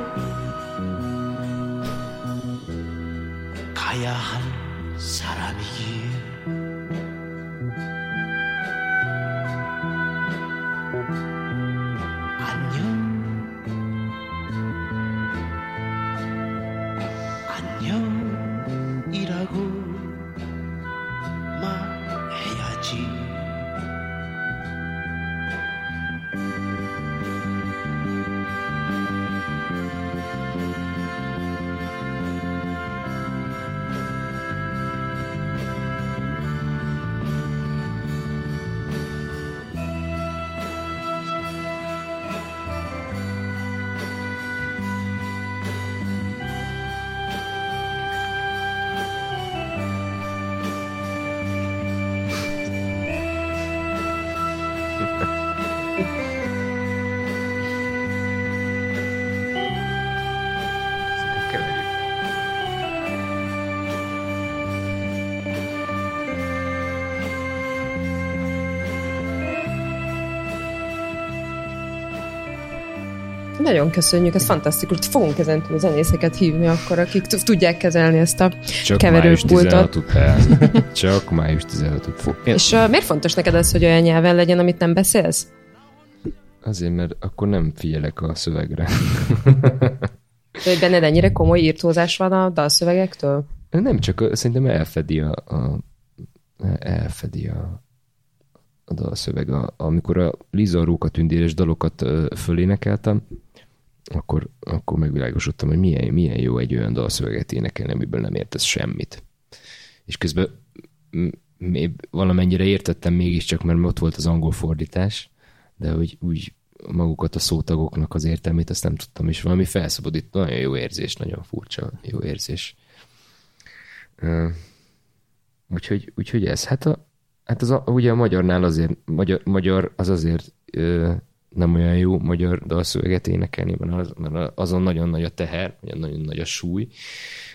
[SPEAKER 3] Nagyon köszönjük, ez fantasztikus. Fogunk ezen túl zenészeket hívni akkor, akik tudják kezelni ezt a
[SPEAKER 5] Csak
[SPEAKER 3] keverőpultot.
[SPEAKER 5] 16 után. Csak május 16 után.
[SPEAKER 3] És uh, miért fontos neked ez, hogy olyan nyelven legyen, amit nem beszélsz?
[SPEAKER 5] Azért, mert akkor nem figyelek a szövegre.
[SPEAKER 3] De hogy benned ennyire komoly írtózás van a dalszövegektől?
[SPEAKER 5] Nem, csak szerintem elfedi a, a elfedi a, a dalszöveg. A, amikor a Liza Róka tündéres dalokat ö, fölénekeltem, akkor, akkor megvilágosodtam, hogy milyen, milyen jó egy olyan dalszöveget énekelni, amiből nem értesz semmit. És közben valamennyire értettem mégiscsak, mert ott volt az angol fordítás, de hogy úgy magukat a szótagoknak az értelmét, azt nem tudtam, és valami felszabadít, nagyon jó érzés, nagyon furcsa, jó érzés. Úgyhogy, úgyhogy ez, hát, a, hát az a, ugye a magyarnál azért, magyar, magyar az azért nem olyan jó magyar dalszöveget énekelni, mert, az, mert azon nagyon nagy a teher, nagyon, nagy a súly.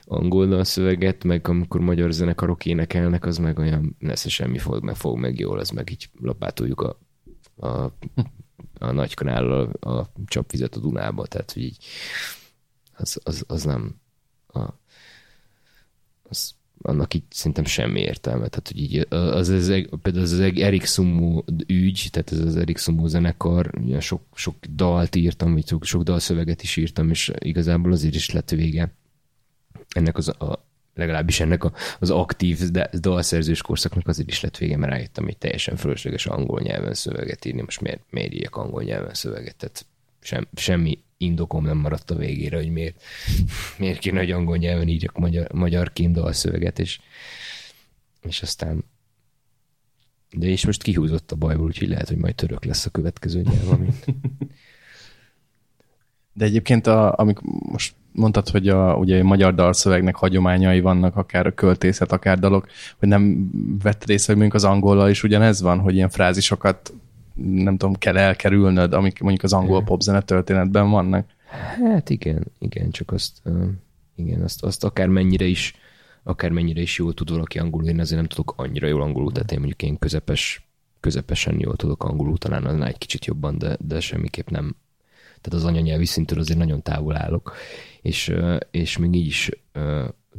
[SPEAKER 5] Angol dalszöveget, meg amikor magyar zenekarok énekelnek, az meg olyan nesze semmi fog, meg fog meg jól, az meg így lapátoljuk a, a, a nagy kanállal a csapvizet a Dunába, tehát hogy így az, az, az nem a, az, annak így szerintem semmi értelme. Tehát, hogy így az, az, például az, az Erik Sumu ügy, tehát ez az Erik Sumu zenekar, ugye sok, sok dalt írtam, vagy sok, sok dalszöveget is írtam, és igazából azért is lett vége ennek az a, legalábbis ennek a, az aktív dalszerzős korszaknak azért is lett vége, mert rájöttem, hogy teljesen fölösleges angol nyelven szöveget írni. Most miért, miért írjak angol nyelven szöveget? Tehát sem, semmi indokom nem maradt a végére, hogy miért, miért kéne, hogy angol nyelven írjak magyar, magyarként dalszöveget, és, és aztán de és most kihúzott a bajból, úgyhogy lehet, hogy majd török lesz a következő nyelv, amit
[SPEAKER 4] De egyébként, a, amik most mondtad, hogy a, ugye a magyar dalszövegnek hagyományai vannak, akár a költészet, akár dalok, hogy nem vett részt, hogy az angollal is ugyanez van, hogy ilyen frázisokat nem tudom, kell elkerülnöd, amik mondjuk az angol popzene történetben vannak.
[SPEAKER 5] Hát igen, igen, csak azt, igen, azt, azt akár mennyire is, akár mennyire is jól tud valaki angolul, én azért nem tudok annyira jól angolul, tehát én mondjuk én közepes, közepesen jól tudok angolul, talán annál egy kicsit jobban, de, de semmiképp nem. Tehát az anyanyelvi szintől azért nagyon távol állok, és, és még így is,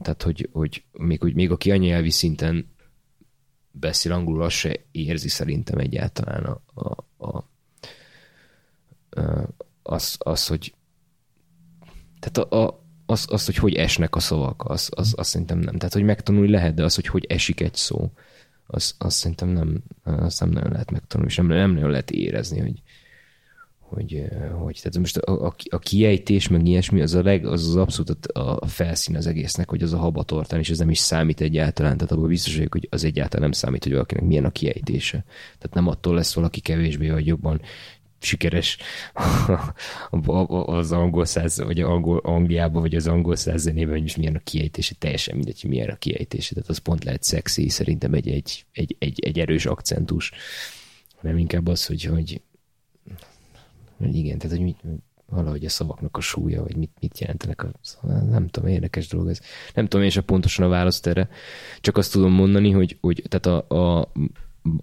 [SPEAKER 5] tehát hogy, hogy még, hogy még aki anyanyelvi szinten beszél angolul, az se érzi szerintem egyáltalán a, a, a, a, az, az, hogy tehát a, a, az, az, hogy hogy esnek a szavak, az, az, az szerintem nem. Tehát, hogy megtanulni lehet, de az, hogy hogy esik egy szó, az, az szerintem nem, azt nem nagyon lehet megtanulni, és nem, nem nagyon lehet érezni, hogy, hogy, hogy tehát most a, a, a kiejtés, meg ilyesmi, az a leg, az, az abszolút a, a felszín az egésznek, hogy az a habatortán, és ez nem is számít egyáltalán, tehát abban biztos vagyok, hogy az egyáltalán nem számít, hogy valakinek milyen a kiejtése. Tehát nem attól lesz valaki kevésbé vagy jobban sikeres az angol száz, vagy angol, Angliában, vagy az angol száz zenében, hogy milyen a kiejtése, teljesen mindegy, hogy milyen a kiejtése, tehát az pont lehet szexi, szerintem egy, egy, egy, egy, egy erős akcentus, hanem inkább az, hogy, hogy igen, tehát hogy mit, valahogy a szavaknak a súlya, vagy mit, mit jelentenek. A, nem tudom, érdekes dolog ez. Nem tudom én sem pontosan a választ erre, csak azt tudom mondani, hogy, hogy tehát a, a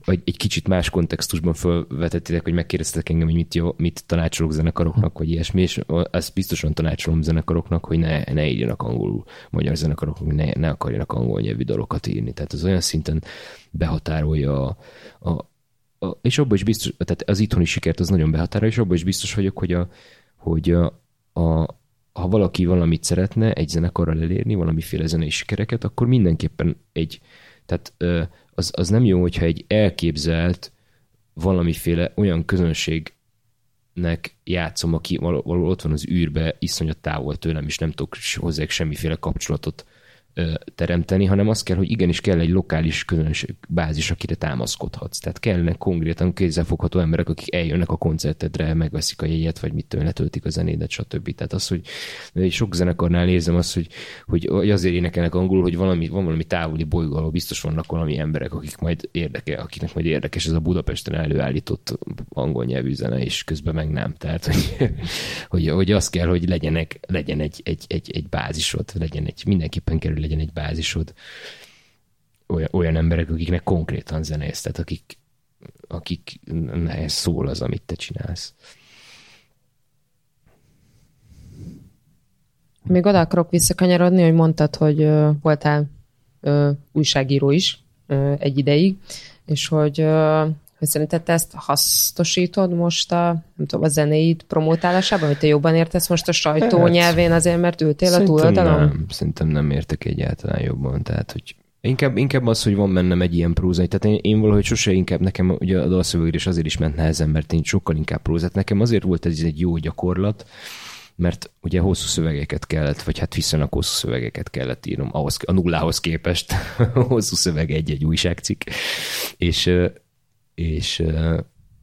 [SPEAKER 5] egy, kicsit más kontextusban felvetettétek, hogy megkérdeztetek engem, hogy mit, jó, mit tanácsolok zenekaroknak, vagy ilyesmi, és azt biztosan tanácsolom zenekaroknak, hogy ne, ne írjanak angolul, magyar zenekaroknak, ne, ne akarjanak angol nyelvű dalokat írni. Tehát az olyan szinten behatárolja a, a és abban is biztos, tehát az itthoni sikert az nagyon behatárolja, és abban is biztos vagyok, hogy, a, hogy a, a, ha valaki valamit szeretne egy zenekarral elérni, valamiféle zenei sikereket, akkor mindenképpen egy, tehát az, az nem jó, hogyha egy elképzelt valamiféle olyan közönségnek játszom, aki valahol ott van az űrbe, iszonyat távol tőlem, és nem tudok hozzá semmiféle kapcsolatot teremteni, hanem az kell, hogy igenis kell egy lokális közönség bázis, akire támaszkodhatsz. Tehát kellene konkrétan kézzelfogható emberek, akik eljönnek a koncertedre, megveszik a jegyet, vagy mit letöltik a zenédet, stb. Tehát az, hogy sok zenekarnál érzem azt, hogy, hogy azért énekelnek angolul, hogy valami, van valami távoli bolygó, biztos vannak valami emberek, akik majd érdekel, akiknek majd érdekes ez a Budapesten előállított angol nyelvű zene, és közben meg nem. Tehát, hogy, hogy, hogy az kell, hogy legyenek, legyen egy, egy, egy, egy bázisod, legyen egy, mindenképpen kerül legyen egy bázisod olyan, olyan emberek, akiknek konkrétan zenész, tehát akik, akik nehez szól az, amit te csinálsz.
[SPEAKER 3] Még oda akarok visszakanyarodni, hogy mondtad, hogy ö, voltál ö, újságíró is ö, egy ideig, és hogy, ö, hogy szerinted te ezt hasznosítod most a, nem tudom, a zenéid promótálásában, hogy te jobban értesz most a sajtó
[SPEAKER 5] Hát,
[SPEAKER 3] nyelvén azért, mert ültél a túloldalon?
[SPEAKER 5] nem, szerintem nem értek egyáltalán jobban, tehát hogy Inkább, inkább az, hogy van bennem egy ilyen prózai. Tehát én, én valahogy sose inkább nekem ugye a dalszövegírás azért is ment nehezen, mert én sokkal inkább prózát. Nekem azért volt ez egy jó gyakorlat, mert ugye hosszú szövegeket kellett, vagy hát viszonylag hosszú szövegeket kellett írnom, ahhoz, a nullához képest hosszú szöveg egy-egy újságcikk, és, és,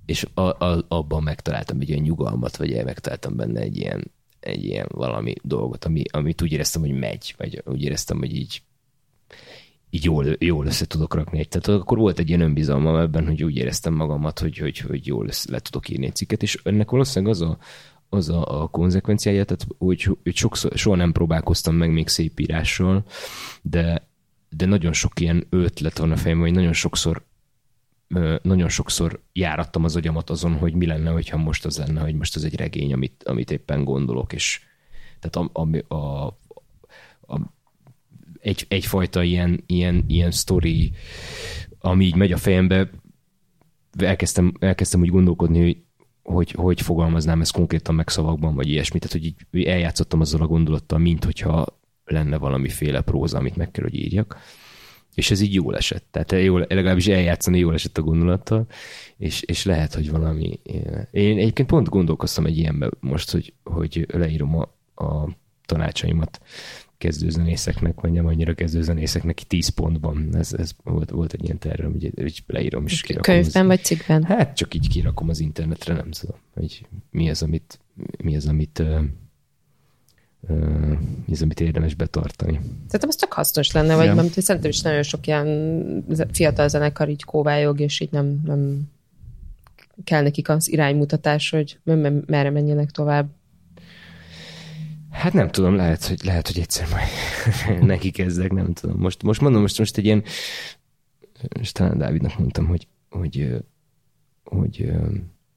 [SPEAKER 5] és a, a, abban megtaláltam egy olyan nyugalmat, vagy megtaláltam benne egy ilyen, egy ilyen valami dolgot, ami, amit úgy éreztem, hogy megy, vagy úgy éreztem, hogy így így jól, jól össze tudok rakni. Tehát akkor volt egy ilyen önbizalmam ebben, hogy úgy éreztem magamat, hogy, hogy, hogy jól össze, le tudok írni egy cikket, és ennek valószínűleg az a, az a, a konzekvenciája, tehát hogy, hogy sokszor, soha nem próbálkoztam meg még szép írással, de, de nagyon sok ilyen ötlet van a fejemben, hogy nagyon sokszor nagyon sokszor járattam az agyamat azon, hogy mi lenne, hogyha most az lenne, hogy most ez egy regény, amit, amit éppen gondolok, és tehát a, a, a, a egy, egyfajta ilyen, ilyen, ilyen sztori, ami így megy a fejembe, elkezdtem, elkezdtem úgy gondolkodni, hogy hogy, hogy fogalmaznám ezt konkrétan meg szavakban, vagy ilyesmit. Tehát, hogy így eljátszottam azzal a gondolattal, mint hogyha lenne valamiféle próza, amit meg kell, hogy írjak. És ez így jól esett. Tehát jól, legalábbis eljátszani jól esett a gondolattal, és, és lehet, hogy valami... Én egyébként pont gondolkoztam egy ilyenbe most, hogy, hogy leírom a, a tanácsaimat kezdőzenészeknek, vagy nem annyira kezdőzenészeknek 10 pontban. Ez, ez volt, volt egy ilyen tervem, hogy, hogy leírom és kirakom.
[SPEAKER 3] Könyvben
[SPEAKER 5] az,
[SPEAKER 3] vagy cikkben?
[SPEAKER 5] Hát csak így kirakom az internetre, nem tudom, hogy mi az, amit, mi az, amit az, amit érdemes betartani.
[SPEAKER 3] Szerintem ez csak hasznos lenne, vagy nem, szerintem is nagyon sok ilyen fiatal zenekar így kóvályog, és így nem, nem kell nekik az iránymutatás, hogy merre menjenek tovább.
[SPEAKER 5] Hát nem tudom, lehet, hogy, lehet, hogy egyszer majd neki kezdek, nem tudom. Most, most mondom, most, most egy ilyen, és talán Dávidnak mondtam, hogy, hogy, hogy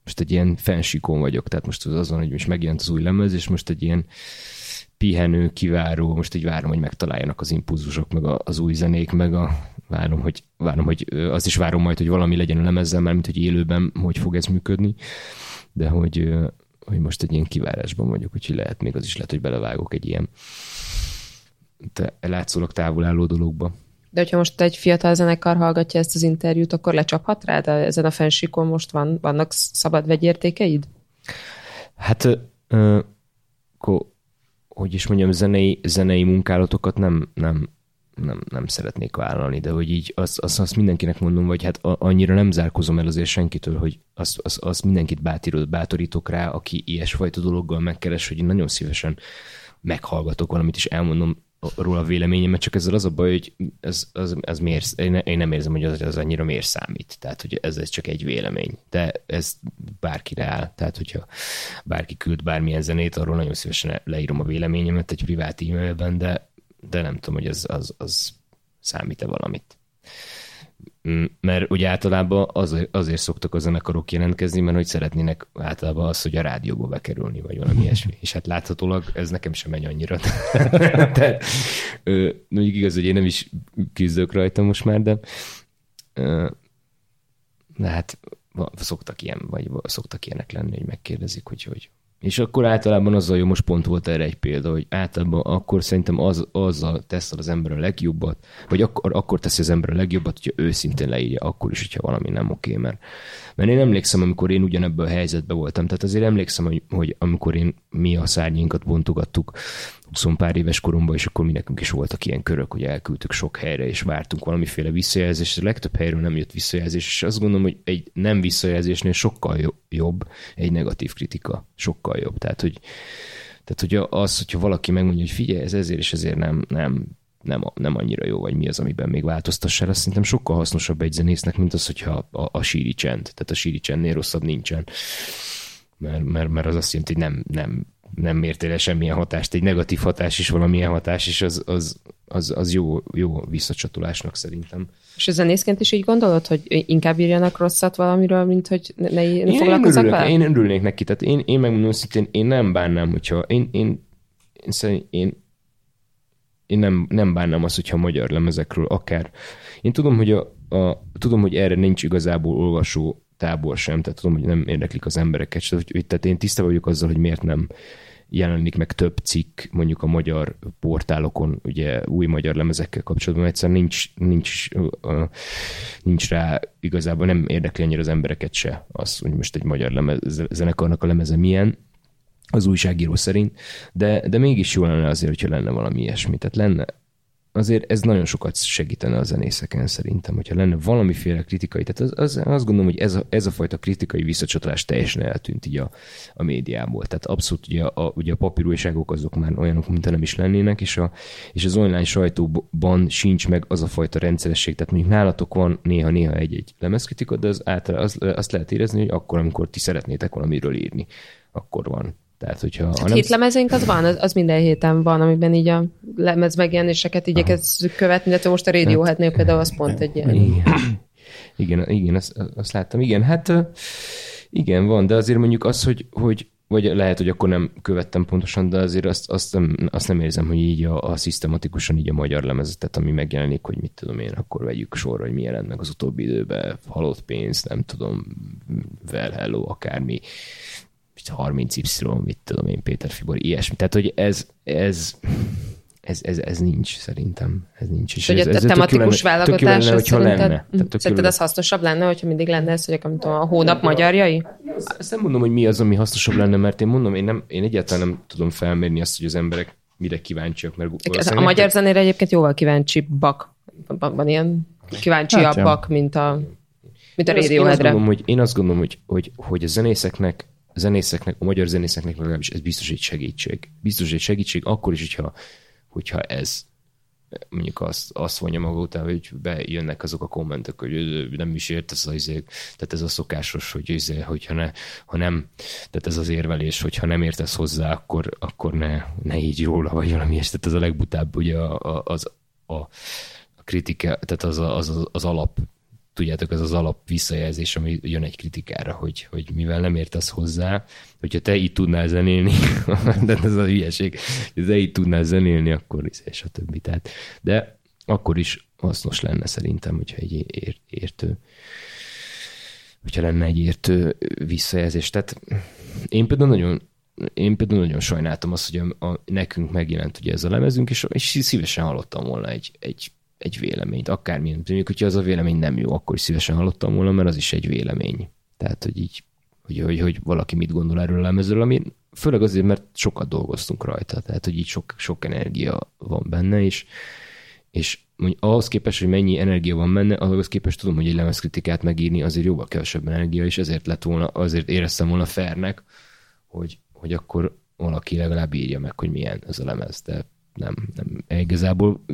[SPEAKER 5] most egy ilyen fensíkon vagyok, tehát most az van, hogy most megjelent az új lemez, és most egy ilyen pihenő, kiváró, most így várom, hogy megtaláljanak az impulzusok, meg az új zenék, meg a várom, hogy, várom, hogy az is várom majd, hogy valami legyen a lemezzel, mert mint hogy élőben hogy fog ez működni, de hogy, hogy most egy ilyen kivárásban vagyok, úgyhogy lehet, még az is lehet, hogy belevágok egy ilyen te látszólag távol álló dologba.
[SPEAKER 3] De hogyha most egy fiatal zenekar hallgatja ezt az interjút, akkor lecsaphat rá, de ezen a fensíkon most van, vannak szabad vegyértékeid?
[SPEAKER 5] Hát, ö, ko, hogy is mondjam, zenei, zenei munkálatokat nem, nem, nem, nem szeretnék vállalni, de hogy így azt, azt, azt mindenkinek mondom, vagy hát annyira nem zárkozom el azért senkitől, hogy azt, azt, azt mindenkit bátorít, bátorítok rá, aki ilyesfajta dologgal megkeres, hogy én nagyon szívesen meghallgatok valamit, és elmondom róla véleményemet, csak ezzel az a baj, hogy ez, az, ez miért, én nem érzem, hogy az, az annyira miért számít. Tehát, hogy ez, ez csak egy vélemény. De ez bárkire áll. Tehát, hogyha bárki küld bármilyen zenét, arról nagyon szívesen leírom a véleményemet egy privát e-mailben, de de nem tudom, hogy az, az, az számít-e valamit. Mm, mert ugye általában az, azért szoktak a zenekarok jelentkezni, mert hogy szeretnének általában az, hogy a rádióba bekerülni, vagy valami ilyesmi. És hát láthatólag ez nekem sem megy annyira. ö, mondjuk igaz, hogy én nem is küzdök rajta most már, de, de hát szoktak ilyen, vagy szoktak ilyenek lenni, hogy megkérdezik, hogy, hogy és akkor általában azzal jó, most pont volt erre egy példa, hogy általában akkor szerintem az, azzal tesz az ember a legjobbat, vagy akkor, akkor teszi az ember a legjobbat, hogyha őszintén leírja, akkor is, hogyha valami nem oké, mert, mert én emlékszem, amikor én ugyanebből a helyzetben voltam, tehát azért emlékszem, hogy, hogy amikor én mi a szárnyinkat bontogattuk 20 pár éves koromban, és akkor mi nekünk is voltak ilyen körök, hogy elküldtük sok helyre, és vártunk valamiféle visszajelzést, a legtöbb helyről nem jött visszajelzés, és azt gondolom, hogy egy nem visszajelzésnél sokkal jobb egy negatív kritika, sokkal jobb. Tehát, hogy, tehát, hogy az, hogyha valaki megmondja, hogy figyelj, ez ezért és ezért nem, nem, nem, nem annyira jó, vagy mi az, amiben még változtassál, azt szerintem sokkal hasznosabb egy zenésznek, mint az, hogyha a, a síri csend, tehát a síri csendnél rosszabb nincsen. Mert, mert, mert az azt jelenti, hogy nem, nem nem mértél el semmilyen hatást, egy negatív hatás is valamilyen hatás, és az, az, az, az jó, jó visszacsatolásnak szerintem.
[SPEAKER 3] És a zenészként is így gondolod, hogy inkább írjanak rosszat valamiről, mint hogy ne, ne én foglalkozzak
[SPEAKER 5] én vele? Én örülnék neki, tehát én, én megmondom szintén, én nem bánnám, hogyha én, én, én, én, én, én nem, nem bánnám azt, hogyha magyar lemezekről akár. Én tudom, hogy, a, a, tudom, hogy erre nincs igazából olvasó tábor sem, tehát tudom, hogy nem érdeklik az embereket, tehát én tiszta vagyok azzal, hogy miért nem jelenik meg több cikk mondjuk a magyar portálokon, ugye új magyar lemezekkel kapcsolatban, mert egyszerűen nincs, nincs, nincs rá igazából nem érdekli annyira az embereket se az, hogy most egy magyar lemez, zenekarnak a lemeze milyen, az újságíró szerint, de, de mégis jó lenne azért, hogyha lenne valami ilyesmi. Tehát lenne, azért ez nagyon sokat segítene a zenészeken szerintem, hogyha lenne valamiféle kritikai, tehát az, az, azt gondolom, hogy ez a, ez a fajta kritikai visszacsatolás teljesen eltűnt így a, a médiából. Tehát abszolút ugye a, ugye a papírújságok azok már olyanok, mint nem is lennének, és, a, és az online sajtóban sincs meg az a fajta rendszeresség. Tehát mondjuk nálatok van néha-néha egy-egy lemezkritika, de az általában azt, azt lehet érezni, hogy akkor, amikor ti szeretnétek valamiről írni, akkor van. Tehát, hogyha, ha
[SPEAKER 3] Hát
[SPEAKER 5] nem,
[SPEAKER 3] hét lemezénk az van, az, az minden héten van, amiben így a lemez megjelenéseket igyekezzük követni, de most a Radioheadnél például az pont egy ilyen.
[SPEAKER 5] Igen, igen, igen azt, azt láttam. Igen, hát igen, van, de azért mondjuk az, hogy, hogy vagy lehet, hogy akkor nem követtem pontosan, de azért azt, azt, nem, azt nem érzem, hogy így a, a szisztematikusan így a magyar lemezetet, ami megjelenik, hogy mit tudom én, akkor vegyük sorra, hogy mi jelent meg az utóbbi időben, halott pénz, nem tudom, well hello, akármi, 30Y, mit tudom én, Péter Fibor, ilyesmi. Tehát, hogy ez, ez, ez, ez, ez nincs szerintem. Ez nincs. És
[SPEAKER 3] Hogy
[SPEAKER 5] ez,
[SPEAKER 3] a
[SPEAKER 5] ez
[SPEAKER 3] tematikus
[SPEAKER 5] lenne-
[SPEAKER 3] válogatás,
[SPEAKER 5] lenne, hogyha
[SPEAKER 3] szerinted,
[SPEAKER 5] lenne.
[SPEAKER 3] Mm.
[SPEAKER 5] Tehát jó
[SPEAKER 3] szerinted az hasznosabb lenne, hogyha mindig lenne ez, hogy tudom, a hónap magyarjai?
[SPEAKER 5] Azt nem mondom, hogy mi az, ami hasznosabb lenne, mert én mondom, én, nem, én egyáltalán nem tudom felmérni azt, hogy az emberek mire kíváncsiak, mert
[SPEAKER 3] a magyar zenére egyébként jóval kíváncsi bak. Van, ilyen kíváncsiabbak,
[SPEAKER 4] Hát,
[SPEAKER 3] mint a, mint a
[SPEAKER 5] Én azt- én azt
[SPEAKER 3] Radioheadre.
[SPEAKER 5] gondolom, hogy, én azt gondolom, hogy, hogy, hogy a zenészeknek, zenészeknek, a magyar zenészeknek legalábbis ez biztos egy segítség. Biztos egy segítség, akkor is, hogyha, hogyha ez mondjuk azt, azt vonja maga után, hogy bejönnek azok a kommentek, hogy nem is értesz az izé, tehát ez a szokásos, hogy izé, hogyha ne, ha nem, tehát ez az érvelés, hogyha nem értesz hozzá, akkor, akkor ne, ne így róla, vagy valami és tehát ez a legbutább, ugye a, a, az, a, kritika, tehát az, az, az, az alap tudjátok, ez az alap visszajelzés, ami jön egy kritikára, hogy, hogy mivel nem értesz hozzá, hogyha te így tudnál zenélni, de ez a hülyeség, hogy te így tudnál zenélni, akkor is, és a többi. Tehát, de akkor is hasznos lenne szerintem, hogyha egy ér, értő, hogyha lenne egy értő visszajelzés. Tehát én például nagyon én például nagyon sajnáltam azt, hogy a, a, nekünk megjelent ugye ez a lemezünk, és, és szívesen hallottam volna egy, egy, egy véleményt, akármilyen. Mondjuk, hogyha az a vélemény nem jó, akkor is szívesen hallottam volna, mert az is egy vélemény. Tehát, hogy így, hogy, hogy, hogy valaki mit gondol erről a lemezről, ami főleg azért, mert sokat dolgoztunk rajta, tehát, hogy így sok, sok energia van benne, és, és mondjuk ahhoz képest, hogy mennyi energia van benne, ahhoz képest tudom, hogy egy lemezkritikát megírni azért jóval kevesebb energia, és ezért lett volna, azért éreztem volna fernek, hogy, hogy akkor valaki legalább írja meg, hogy milyen ez a lemez, de nem, nem. Igazából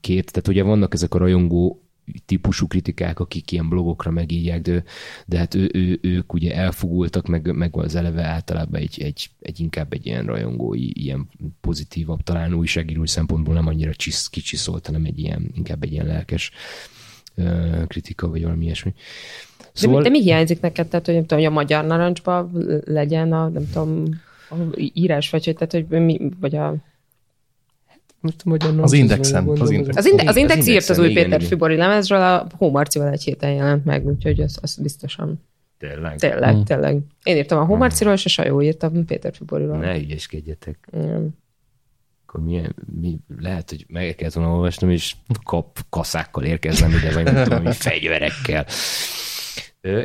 [SPEAKER 5] egy-két, tehát ugye vannak ezek a rajongó típusú kritikák, akik ilyen blogokra megírják, de, de hát ő, ő, ők ugye elfogultak, meg, meg az eleve általában egy, egy, egy inkább egy ilyen rajongói, ilyen pozitívabb, talán újságírói szempontból nem annyira csisz, kicsiszolt, hanem egy ilyen, inkább egy ilyen lelkes ö, kritika, vagy valami ilyesmi.
[SPEAKER 3] De, mi, de mi hiányzik neked? Tehát, hogy nem tudom, hogy a magyar narancsba legyen a, nem tudom, a írás, vagy hogy, tehát, hogy mi, vagy a...
[SPEAKER 5] Most magyar
[SPEAKER 4] Az Indexen, az Index.
[SPEAKER 3] Az, inde, az Index írt az
[SPEAKER 5] Indexen,
[SPEAKER 3] új
[SPEAKER 5] igen,
[SPEAKER 3] Péter. Fibori lemezről, a Hómarcival egy héten jelent meg, úgyhogy az, az biztosan.
[SPEAKER 5] Tényleg?
[SPEAKER 3] Tényleg,
[SPEAKER 4] Hmm.
[SPEAKER 3] tényleg. Én írtam a Hómarciról, és a Sajó írt a Péter Fiboriról.
[SPEAKER 5] Ne ügyeskedjetek.
[SPEAKER 3] Igen.
[SPEAKER 5] Akkor milyen, mi, lehet, hogy meg kellett volna olvasnom, és kap kaszákkal érkeznem ide, vagy nem tudom, fegyverekkel.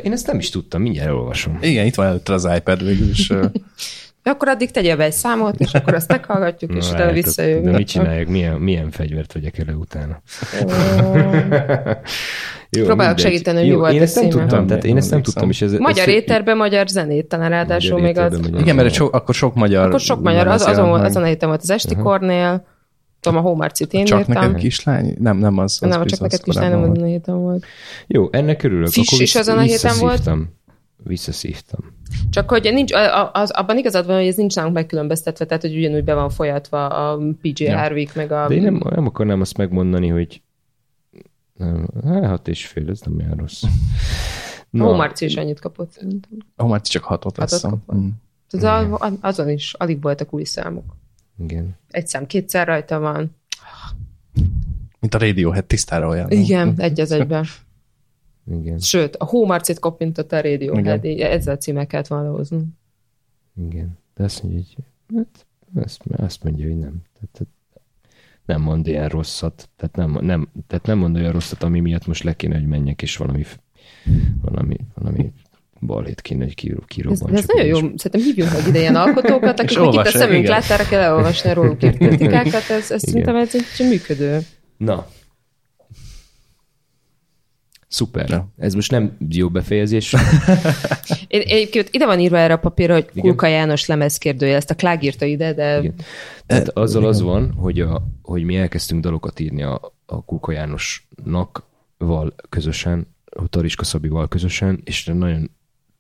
[SPEAKER 5] Én ezt nem is tudtam, mindjárt elolvasom.
[SPEAKER 4] Igen, itt van előtte az iPad végül is.
[SPEAKER 3] akkor addig tegyél be egy számot, és akkor azt meghallgatjuk, és
[SPEAKER 5] Na,
[SPEAKER 3] utána
[SPEAKER 5] hát,
[SPEAKER 3] visszajövünk.
[SPEAKER 5] De mit csinálják? Milyen, milyen fegyvert vegyek elő utána? Jó,
[SPEAKER 3] Próbálok
[SPEAKER 5] mindegy.
[SPEAKER 3] segíteni, hogy mi volt
[SPEAKER 5] én
[SPEAKER 3] a
[SPEAKER 5] ezt nem tudtam, tehát én ezt nem tudtam. És ez,
[SPEAKER 3] Magyar
[SPEAKER 5] ez,
[SPEAKER 3] éterben magyar zenét, talán ráadásul még az...
[SPEAKER 4] Igen, mert so, akkor sok magyar...
[SPEAKER 3] Akkor sok magyar, az, azon, volt- azon a héten volt az Esti Kornél, tudom, a Hómarcit én
[SPEAKER 4] Csak
[SPEAKER 3] írtam.
[SPEAKER 4] neked kislány? Nem, nem az. az
[SPEAKER 3] Nem, csak neked kislány nem azon a héten volt.
[SPEAKER 5] Jó, ennek örülök.
[SPEAKER 3] Fish is azon a héten volt?
[SPEAKER 5] Visszaszívtam.
[SPEAKER 3] Csak hogy nincs, az, abban igazad van, hogy ez nincs nálunk megkülönböztetve, tehát hogy ugyanúgy be van folyatva a PJ
[SPEAKER 4] Ja.
[SPEAKER 3] Harvick, meg a...
[SPEAKER 5] De én nem, nem akarnám azt megmondani, hogy nem, hát hat és fél, ez nem olyan rossz.
[SPEAKER 3] A Hómarci is annyit kapott szerintem.
[SPEAKER 4] Ó, már csak hatot
[SPEAKER 3] Hatot kapott?
[SPEAKER 4] Mm.
[SPEAKER 3] Tehát a- azon is alig voltak új számok.
[SPEAKER 5] Igen.
[SPEAKER 3] Egy szám kétszer rajta van.
[SPEAKER 4] Mint a Radiohead tisztára olyan.
[SPEAKER 3] Igen, egy az egyben.
[SPEAKER 5] Igen,
[SPEAKER 3] Sőt, a Hómarcit kopintott a Radiohead, így ezzel a címmel kellett volna hozni.
[SPEAKER 5] igen. De azt mondja, hogy hát, azt, azt mondja, hogy nem. Tehát, nem mond ilyen rosszat. Tehát nem, nem, tehát nem mond olyan rosszat, ami miatt most le kéne, hogy menjek, és valami, valami, valami balhét kéne, hogy kiró,
[SPEAKER 3] Ez,
[SPEAKER 5] kirobban.
[SPEAKER 3] ez nagyon jó. Szerintem hívjunk meg ide ilyen alkotókat, akik itt a szemünk láttára kell elolvasni róluk írt kritikákat. Ez, ez szerintem ez egy működő.
[SPEAKER 5] Na. Szuper.
[SPEAKER 4] Ja.
[SPEAKER 5] Ez most nem jó befejezés.
[SPEAKER 3] Én, egyébként ide van írva erre a papírra, hogy Kulka János lemez kérdője. Ezt a Klág írta ide, de
[SPEAKER 5] Igen. Tehát azzal az van, hogy, a, hogy mi elkezdtünk dalokat írni a, a Kuka Jánosnak val közösen, a Tariska Szabival közösen, és nagyon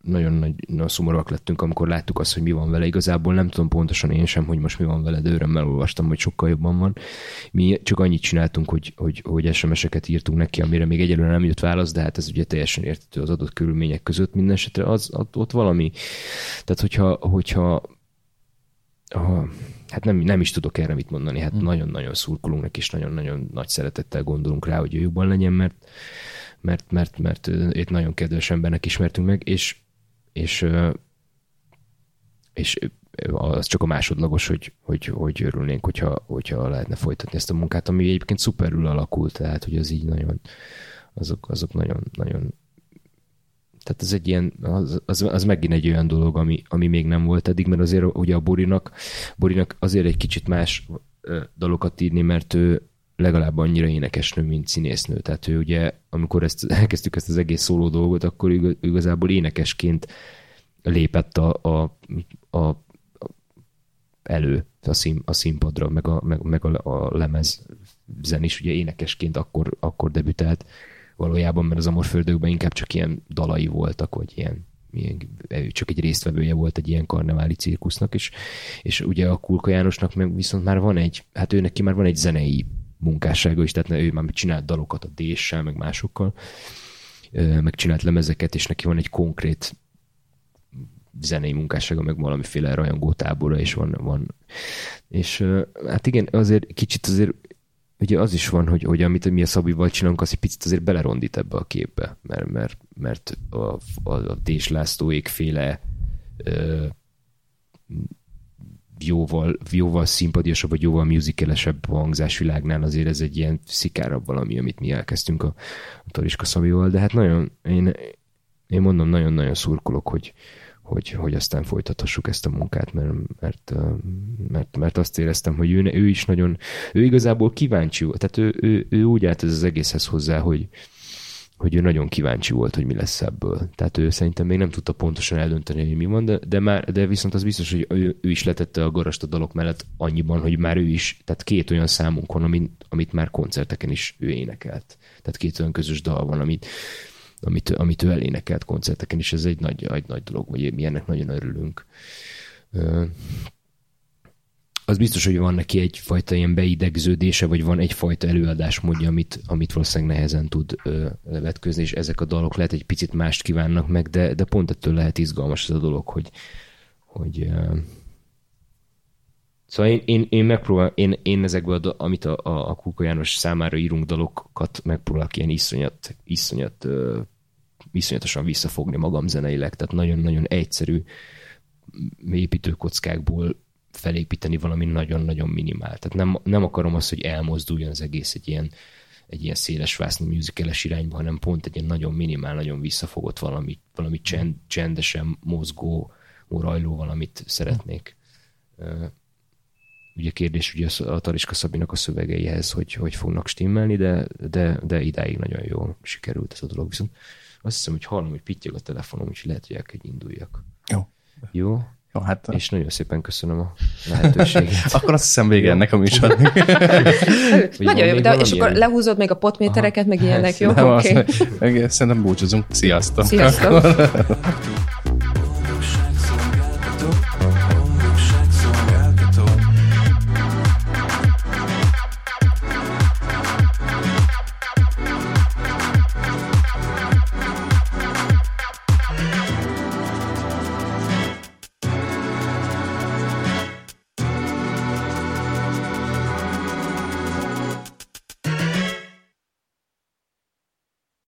[SPEAKER 5] nagyon nagy, nagyon szomorúak lettünk, amikor láttuk azt, hogy mi van vele. Igazából nem tudom pontosan én sem, hogy most mi van vele, de örömmel olvastam, hogy sokkal jobban van. Mi csak annyit csináltunk, hogy, hogy, hogy SMS-eket írtunk neki, amire még egyelőre nem jött válasz, de hát ez ugye teljesen értető az adott körülmények között. Minden esetre az, ott, valami, tehát hogyha, hogyha ha, hát nem, nem is tudok erre mit mondani, hát nagyon-nagyon szurkolunk neki, és nagyon-nagyon nagy szeretettel gondolunk rá, hogy ő jobban legyen, mert, mert, mert, mert őt nagyon kedves embernek ismertünk meg, és, és, és az csak a másodlagos, hogy, hogy, hogy örülnénk, hogyha, hogyha lehetne folytatni ezt a munkát, ami egyébként szuperül alakult, tehát hogy az így nagyon, azok, azok nagyon, nagyon tehát ez egy ilyen, az, az, az megint egy olyan dolog, ami, ami még nem volt eddig, mert azért ugye a Borinak, Borinak azért egy kicsit más dalokat írni, mert ő legalább annyira énekesnő, mint színésznő. Tehát ő ugye, amikor ezt, elkezdtük ezt az egész szóló dolgot, akkor igaz- igazából énekesként lépett a, a, a, a elő a, szín, a színpadra, meg a, meg, meg a, a lemez zen is ugye énekesként akkor, akkor debütált valójában, mert az Amorföldökben inkább csak ilyen dalai voltak, vagy ilyen, ilyen csak egy résztvevője volt egy ilyen karneváli cirkusznak, és, és ugye a Kulka Jánosnak meg viszont már van egy, hát ő neki már van egy zenei munkássága is, tehát ő már csinált dalokat a Déssel, meg másokkal, meg csinált lemezeket, és neki van egy konkrét zenei munkássága, meg valamiféle rajongótábora is van. van. És hát igen, azért kicsit azért ugye az is van, hogy, hogy amit mi a Szabival csinálunk, az egy picit azért belerondít ebbe a képbe, mert, mert, mert a, a, a Dés Lászlóék féle ö, jóval, jóval szimpadiasabb, vagy jóval musicalesebb hangzásvilágnál azért ez egy ilyen szikárabb valami, amit mi elkezdtünk a, a Tariska Szabival, de hát nagyon, én, én mondom, nagyon-nagyon szurkolok, hogy, hogy, hogy aztán folytathassuk ezt a munkát, mert, mert, mert, mert azt éreztem, hogy ő, ő is nagyon, ő igazából kíváncsi tehát ő, ő, ő úgy állt ez az egészhez hozzá, hogy, hogy ő nagyon kíváncsi volt, hogy mi lesz ebből. Tehát ő szerintem még nem tudta pontosan eldönteni, hogy mi van, de, de, már, de viszont az biztos, hogy ő, ő is letette a garast a dalok mellett annyiban, hogy már ő is, tehát két olyan számunk van, amit, amit már koncerteken is ő énekelt. Tehát két olyan közös dal van, amit, amit, amit ő elénekelt koncerteken, és ez egy nagy, egy nagy dolog, vagy mi ennek nagyon örülünk. Az biztos, hogy van neki egyfajta ilyen beidegződése, vagy van egyfajta előadásmódja, amit, amit valószínűleg nehezen tud ö, levetközni, és ezek a dalok lehet egy picit mást kívánnak meg, de, de pont ettől lehet izgalmas ez a dolog, hogy, hogy ö, Szóval én, én, én megpróbál, én, én ezekből, a, amit a, a, a Kuka János számára írunk dalokat, megpróbálok ilyen iszonyat, iszonyat, ö, iszonyatosan visszafogni magam zeneileg, tehát nagyon-nagyon egyszerű építőkockákból felépíteni valami nagyon-nagyon minimál. Tehát nem, nem akarom azt, hogy elmozduljon az egész egy ilyen, egy ilyen széles vásznú musicales irányba, hanem pont egy ilyen nagyon minimál, nagyon visszafogott valami, valami csend, csendesen mozgó, morajló valamit szeretnék. Ugye kérdés ugye a Tariska Szabinak a szövegeihez, hogy hogy fognak stimmelni, de, de, de idáig nagyon jól sikerült ez a dolog. Viszont azt hiszem, hogy hallom, hogy pittyeg a telefonom, úgyhogy lehet, hogy el kell, induljak.
[SPEAKER 4] Jó.
[SPEAKER 5] Jó?
[SPEAKER 4] Jó, hát
[SPEAKER 5] És nagyon szépen köszönöm a lehetőséget.
[SPEAKER 4] akkor azt hiszem vége ennek a műsornak.
[SPEAKER 3] Nagyon jó, de, és akkor lehúzod még a potmétereket, meg ilyenek, jó?
[SPEAKER 4] Nem,
[SPEAKER 3] Oké.
[SPEAKER 4] azt, meg szerintem búcsúzunk. Sziasztok.
[SPEAKER 3] Sziasztok.